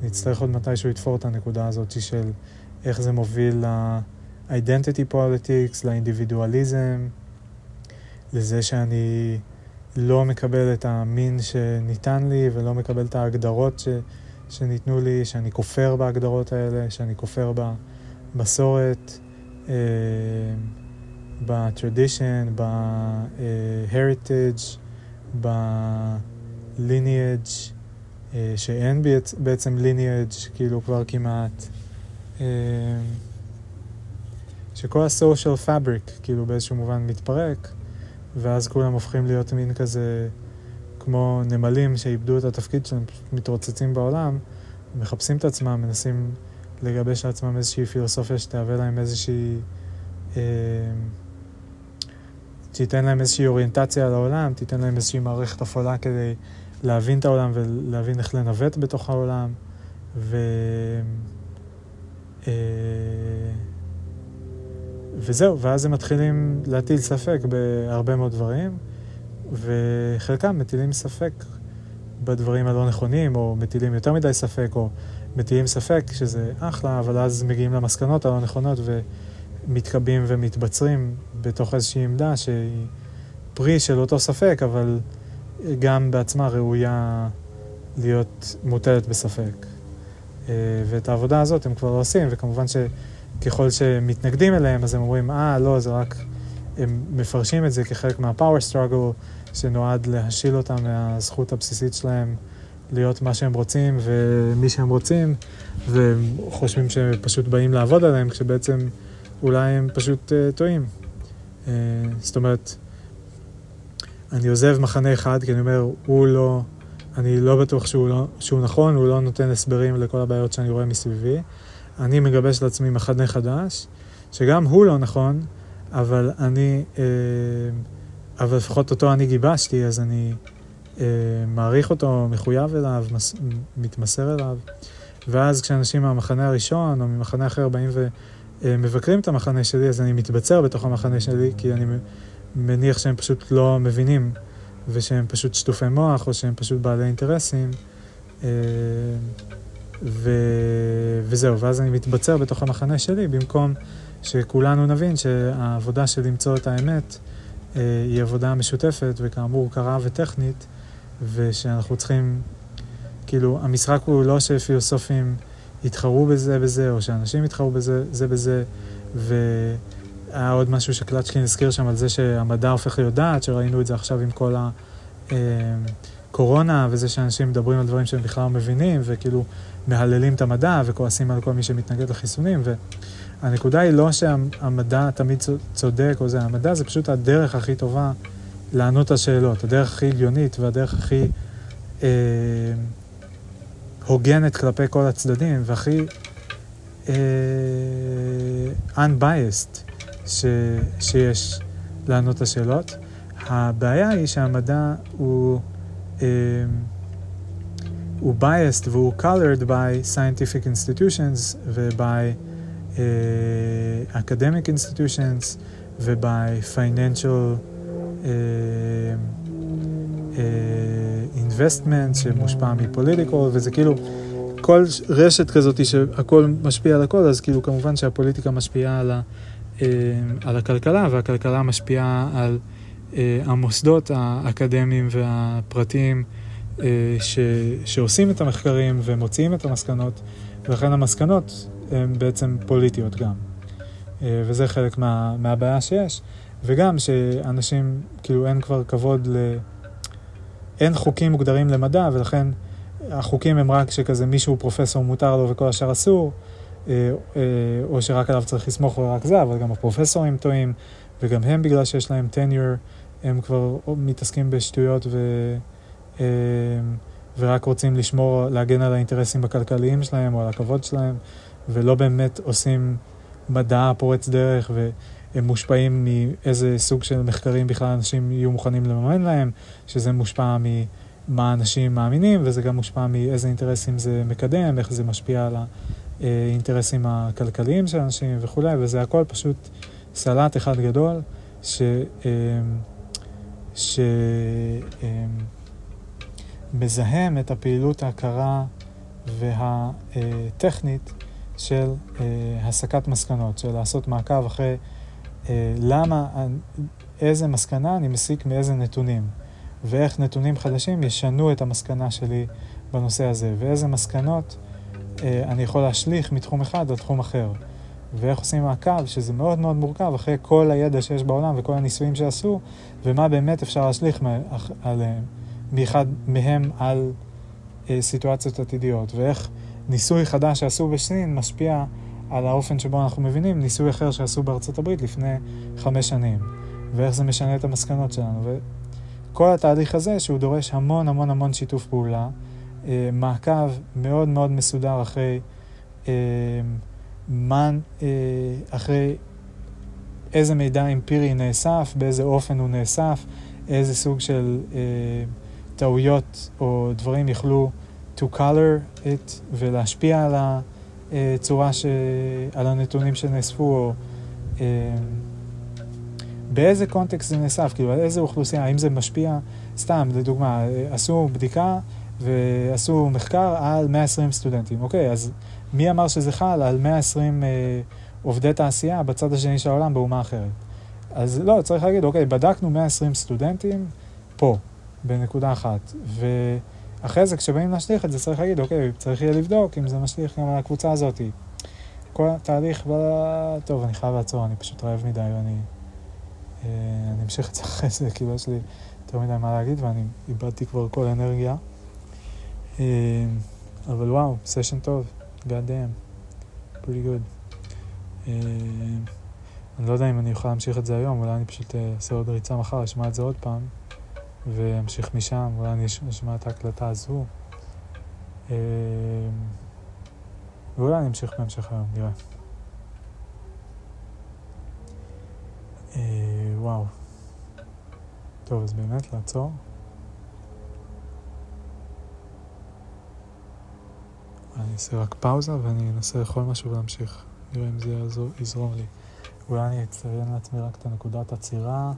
A: נצטרך עוד מתישהו לתפור את הנקודה הזאת של איך זה מוביל ל-identity politics, לאינדיבידואליזם, לזה שאני לא מקבל את המין שניתן לי ולא מקבל את ההגדרות ש, שניתנו לי, שאני כופר בהגדרות האלה, שאני כופר במסורת, אה, ב-tradition, ב-heritage, ב-lineage. אה, שאין בעצם ליניאג' כאילו כבר כמעט, אה, שכל ה-social fabric כאילו באיזשהו מובן מתפרק, ואז כולם הופכים להיות מין כזה כמו נמלים שאיבדו את התפקיד שלהם, מתרוצצים בעולם, מחפשים את עצמם, מנסים לגבש לעצמם איזושהי פילוסופיה שתהווה להם איזושהי... אה, תיתן להם איזושהי אוריינטציה על העולם, תיתן להם איזושהי מערכת הפעלה כדי להבין את העולם ולהבין איך לנווט בתוך העולם. ו... אה, וזהו, ואז הם מתחילים להטיל ספק בהרבה מאוד דברים, וחלקם מטילים ספק בדברים הלא נכונים, או מטילים יותר מדי ספק, או מטילים ספק שזה אחלה, אבל אז מגיעים למסקנות הלא נכונות ומתקבעים ומתבצרים בתוך איזושהי עמדה שהיא פרי של אותו ספק, אבל גם בעצמה ראויה להיות מוטלת בספק. ואת העבודה הזאת הם כבר לא עושים, וכמובן שככל שמתנגדים אליהם, אז הם אומרים, אה, לא, זה רק... הם מפרשים את זה כחלק מה-power struggle, שנועד להשיל אותם מהזכות הבסיסית שלהם להיות מה שהם רוצים ומי שהם רוצים, והם חושבים פשוט באים לעבוד עליהם, כשבעצם אולי הם פשוט uh, טועים. Uh, זאת אומרת, אני עוזב מחנה אחד, כי אני אומר, הוא לא, אני לא בטוח שהוא, לא, שהוא נכון, הוא לא נותן הסברים לכל הבעיות שאני רואה מסביבי. אני מגבש לעצמי מחנה חדש, שגם הוא לא נכון, אבל אני, אה, אבל לפחות אותו אני גיבשתי, אז אני אה, מעריך אותו, מחויב אליו, מס, מתמסר אליו. ואז כשאנשים מהמחנה הראשון או ממחנה אחר באים ומבקרים את המחנה שלי, אז אני מתבצר בתוך המחנה שלי, כי אני מניח שהם פשוט לא מבינים, ושהם פשוט שטופי מוח, או שהם פשוט בעלי אינטרסים. אה, ו... וזהו, ואז אני מתבצר בתוך המחנה שלי, במקום שכולנו נבין שהעבודה של למצוא את האמת אה, היא עבודה משותפת, וכאמור קרה וטכנית, ושאנחנו צריכים, כאילו, המשחק הוא לא שפילוסופים יתחרו בזה בזה, או שאנשים יתחרו בזה זה בזה, והיה עוד משהו שקלצ'קין הזכיר שם על זה שהמדע הופך להיות דעת, שראינו את זה עכשיו עם כל הקורונה, וזה שאנשים מדברים על דברים שהם בכלל לא מבינים, וכאילו מהללים את המדע וכועסים על כל מי שמתנגד לחיסונים, ו... הנקודה היא לא שהמדע תמיד צודק או זה, המדע זה פשוט הדרך הכי טובה לענות על שאלות, הדרך הכי הגיונית והדרך הכי אה, הוגנת כלפי כל הצדדים והכי אה, unbiased ש, שיש לענות על השאלות. הבעיה היא שהמדע הוא, אה, הוא biased והוא colored by scientific institutions ו-by uh, academic institutions וב-financial uh, uh, investment שמושפע מפוליטיקול, וזה כאילו כל רשת כזאת שהכל משפיע על הכל, אז כאילו כמובן שהפוליטיקה משפיעה על, ה, uh, על הכלכלה, והכלכלה משפיעה על uh, המוסדות האקדמיים והפרטיים ש, שעושים את המחקרים ומוציאים את המסקנות, ולכן המסקנות הן בעצם פוליטיות גם. אה, וזה חלק מה, מהבעיה שיש. וגם שאנשים, כאילו אין כבר כבוד ל... אין חוקים מוגדרים למדע, ולכן החוקים הם רק שכזה מישהו פרופסור מותר לו וכל השאר אסור, אה, אה, או שרק עליו צריך לסמוך ורק זה, אבל גם הפרופסורים טועים, וגם הם בגלל שיש להם tenure, הם כבר מתעסקים בשטויות ו... ורק רוצים לשמור, להגן על האינטרסים הכלכליים שלהם או על הכבוד שלהם, ולא באמת עושים מדע פורץ דרך, והם מושפעים מאיזה סוג של מחקרים בכלל אנשים יהיו מוכנים לממן להם, שזה מושפע ממה אנשים מאמינים, וזה גם מושפע מאיזה אינטרסים זה מקדם, איך זה משפיע על האינטרסים הכלכליים של אנשים וכולי, וזה הכל פשוט סלט אחד גדול, ש... ש... מזהם את הפעילות הקרה והטכנית של אה, הסקת מסקנות, של לעשות מעקב אחרי אה, למה, איזה מסקנה אני מסיק מאיזה נתונים, ואיך נתונים חדשים ישנו את המסקנה שלי בנושא הזה, ואיזה מסקנות אה, אני יכול להשליך מתחום אחד לתחום אחר. ואיך עושים מעקב, שזה מאוד מאוד מורכב, אחרי כל הידע שיש בעולם וכל הניסויים שעשו, ומה באמת אפשר להשליך עליהם, מאחד מהם על אה, סיטואציות עתידיות, ואיך ניסוי חדש שעשו בסין משפיע על האופן שבו אנחנו מבינים ניסוי אחר שעשו בארצות הברית לפני חמש שנים, ואיך זה משנה את המסקנות שלנו. וכל התהליך הזה, שהוא דורש המון המון המון שיתוף פעולה, אה, מעקב מאוד מאוד מסודר אחרי אה, מן, אה, אחרי איזה מידע אמפירי נאסף, באיזה אופן הוא נאסף, איזה סוג של טעויות או דברים יכלו to color it ולהשפיע על הצורה, ש... על הנתונים שנאספו, או אה, באיזה קונטקסט זה נאסף, כאילו על איזה אוכלוסייה, האם זה משפיע, סתם, לדוגמה, עשו בדיקה ועשו מחקר על 120 סטודנטים, אוקיי, אז מי אמר שזה חל על 120 אה, עובדי תעשייה בצד השני של העולם באומה אחרת? אז לא, צריך להגיד, אוקיי, בדקנו 120 סטודנטים פה, בנקודה אחת, ו... אחרי זה, כשבאים להשליך את זה, צריך להגיד, אוקיי, צריך יהיה לבדוק אם זה משליך גם על הקבוצה הזאת. כל התהליך, ב... טוב, אני חייב לעצור, אני פשוט רעב מדי, ואני אה, אני אמשיך את זה אחרי זה, כאילו יש לי יותר מדי מה להגיד, ואני איבדתי כבר כל אנרגיה. אה, אבל וואו, סשן טוב, God damn, pretty good. אה, אני לא יודע אם אני יכול להמשיך את זה היום, אולי אני פשוט אעשה עוד ריצה מחר, אשמע את זה עוד פעם, ואמשיך משם, אולי אני אשמע את ההקלטה הזו. ואולי אני אמשיך בהמשך היום, נראה. אה, וואו. טוב, אז באמת לעצור. אני אעשה רק פאוזה ואני אנסה לאכול משהו ולהמשיך. נראה אם זה יזרום לי. אולי אני אציין לעצמי רק את הנקודת עצירה.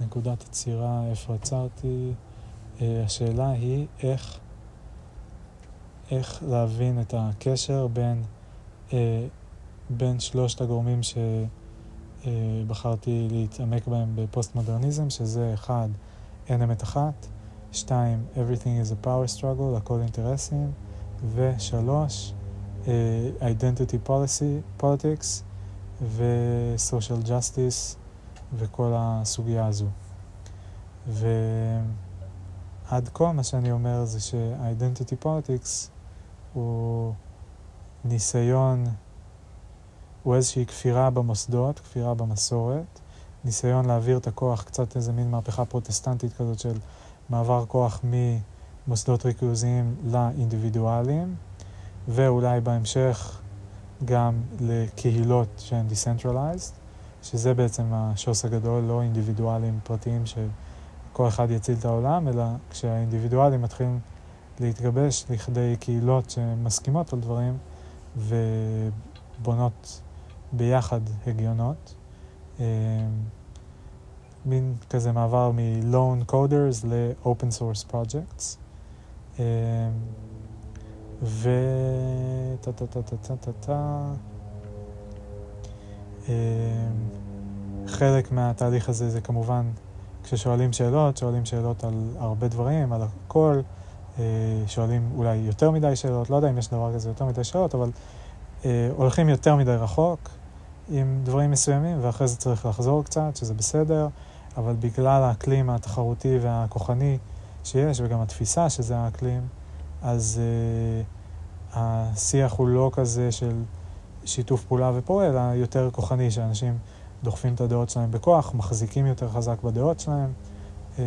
A: נקודת עצירה, איפה עצרתי. אה, השאלה היא איך, איך להבין את הקשר בין, אה, בין שלושת הגורמים ש... אה, להתעמק בהם בפוסט-מודרניזם, שזה אחד, אין אמת אחת, שתיים, everything is a power struggle, הכל אינטרסים, ושלוש, identity policy, politics ו-social justice וכל הסוגיה הזו. ועד כה מה שאני אומר זה ש-identity politics הוא ניסיון הוא איזושהי כפירה במוסדות, כפירה במסורת, ניסיון להעביר את הכוח, קצת איזה מין מהפכה פרוטסטנטית כזאת של מעבר כוח ממוסדות ריכוזיים לאינדיבידואלים, ואולי בהמשך גם לקהילות שהן decentralized, שזה בעצם השוס הגדול, לא אינדיבידואלים פרטיים שכל אחד יציל את העולם, אלא כשהאינדיבידואלים מתחילים להתגבש לכדי קהילות שמסכימות על דברים ובונות ביחד הגיונות. אה, מין כזה מעבר מ-Lone Coders ל-Open Source Projects. אה, ו... טה טה טה טה טה טה חלק מהתהליך הזה זה כמובן כששואלים שאלות, שואלים שאלות על הרבה דברים, על הכל, שואלים אולי יותר מדי שאלות, לא יודע אם יש דבר כזה יותר מדי שאלות, אבל הולכים יותר מדי רחוק, עם דברים מסוימים, ואחרי זה צריך לחזור קצת, שזה בסדר, אבל בגלל האקלים התחרותי והכוחני שיש, וגם התפיסה שזה האקלים, אז uh, השיח הוא לא כזה של שיתוף פעולה ופועל, אלא יותר כוחני, שאנשים דוחפים את הדעות שלהם בכוח, מחזיקים יותר חזק בדעות שלהם, uh,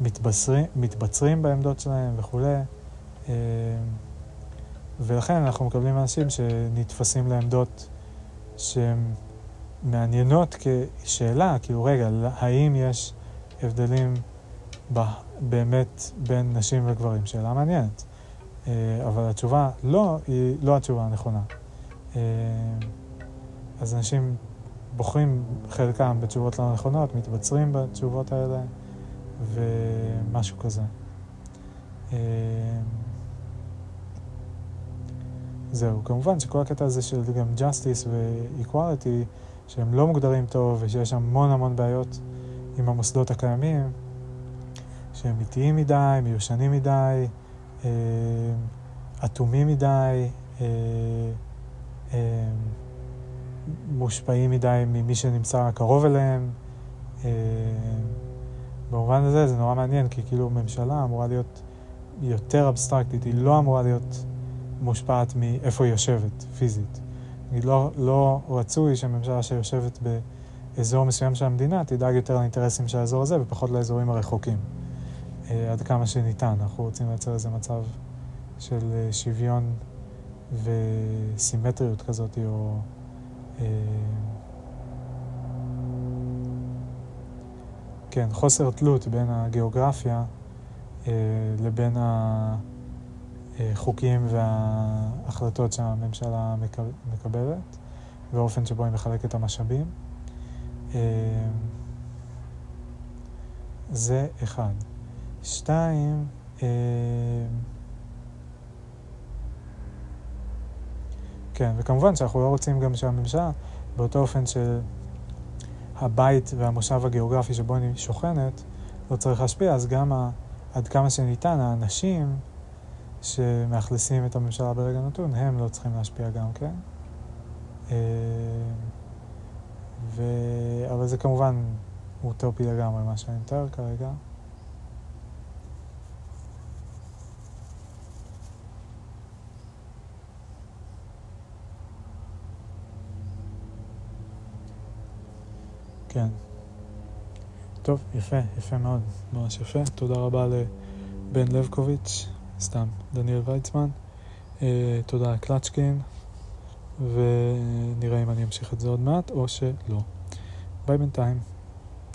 A: מתבשרים, מתבצרים בעמדות שלהם וכולי. Uh, ולכן אנחנו מקבלים אנשים שנתפסים לעמדות שהן מעניינות כשאלה, כאילו רגע, האם יש הבדלים באמת בין נשים וגברים? שאלה מעניינת. אה, אבל התשובה לא, היא לא התשובה הנכונה. אה, אז אנשים בוחרים חלקם בתשובות לא נכונות, מתבצרים בתשובות האלה, ומשהו כזה. אה, זהו, כמובן שכל הקטע הזה של גם justice ו-equality, שהם לא מוגדרים טוב ושיש המון המון בעיות עם המוסדות הקיימים, שהם איטיים מדי, מיושנים מדי, אה, אטומים מדי, מושפעים מדי ממי שנמצא קרוב אליהם. במובן הזה זה נורא מעניין, כי כאילו ממשלה אמורה להיות יותר אבסטרקטית, היא לא אמורה להיות מושפעת מאיפה היא יושבת, פיזית. נגיד, לא, לא רצוי שממשלה שיושבת באזור מסוים של המדינה תדאג יותר לאינטרסים של האזור הזה ופחות לאזורים הרחוקים. אה, עד כמה שניתן. אנחנו רוצים לייצר איזה מצב של אה, שוויון וסימטריות כזאת, או... אה, כן, חוסר תלות בין הגיאוגרפיה אה, לבין. החוקים וההחלטות שהממשלה מקבלת, והאופן שבו היא מחלקת את המשאבים. אה, זה אחד. שתיים, אה, כן, וכמובן שאנחנו לא רוצים גם שהממשלה, באותו אופן שהבית והמושב הגיאוגרפי שבו אני שוכנת, לא צריך להשפיע, אז גם עד כמה שניתן, האנשים שמאכלסים את הממשלה ברגע נתון, הם לא צריכים להשפיע גם כן. אה, ו... אבל זה כמובן אוטופי לגמרי, מה שאני מתאר כרגע. כן. טוב, יפה, יפה מאוד, ממש יפה. תודה רבה לבן לבקוביץ', סתם, דניאל ויצמן. אה, תודה לקלצ'קין, ונראה אם אני אמשיך את זה עוד מעט או שלא. ביי בינתיים.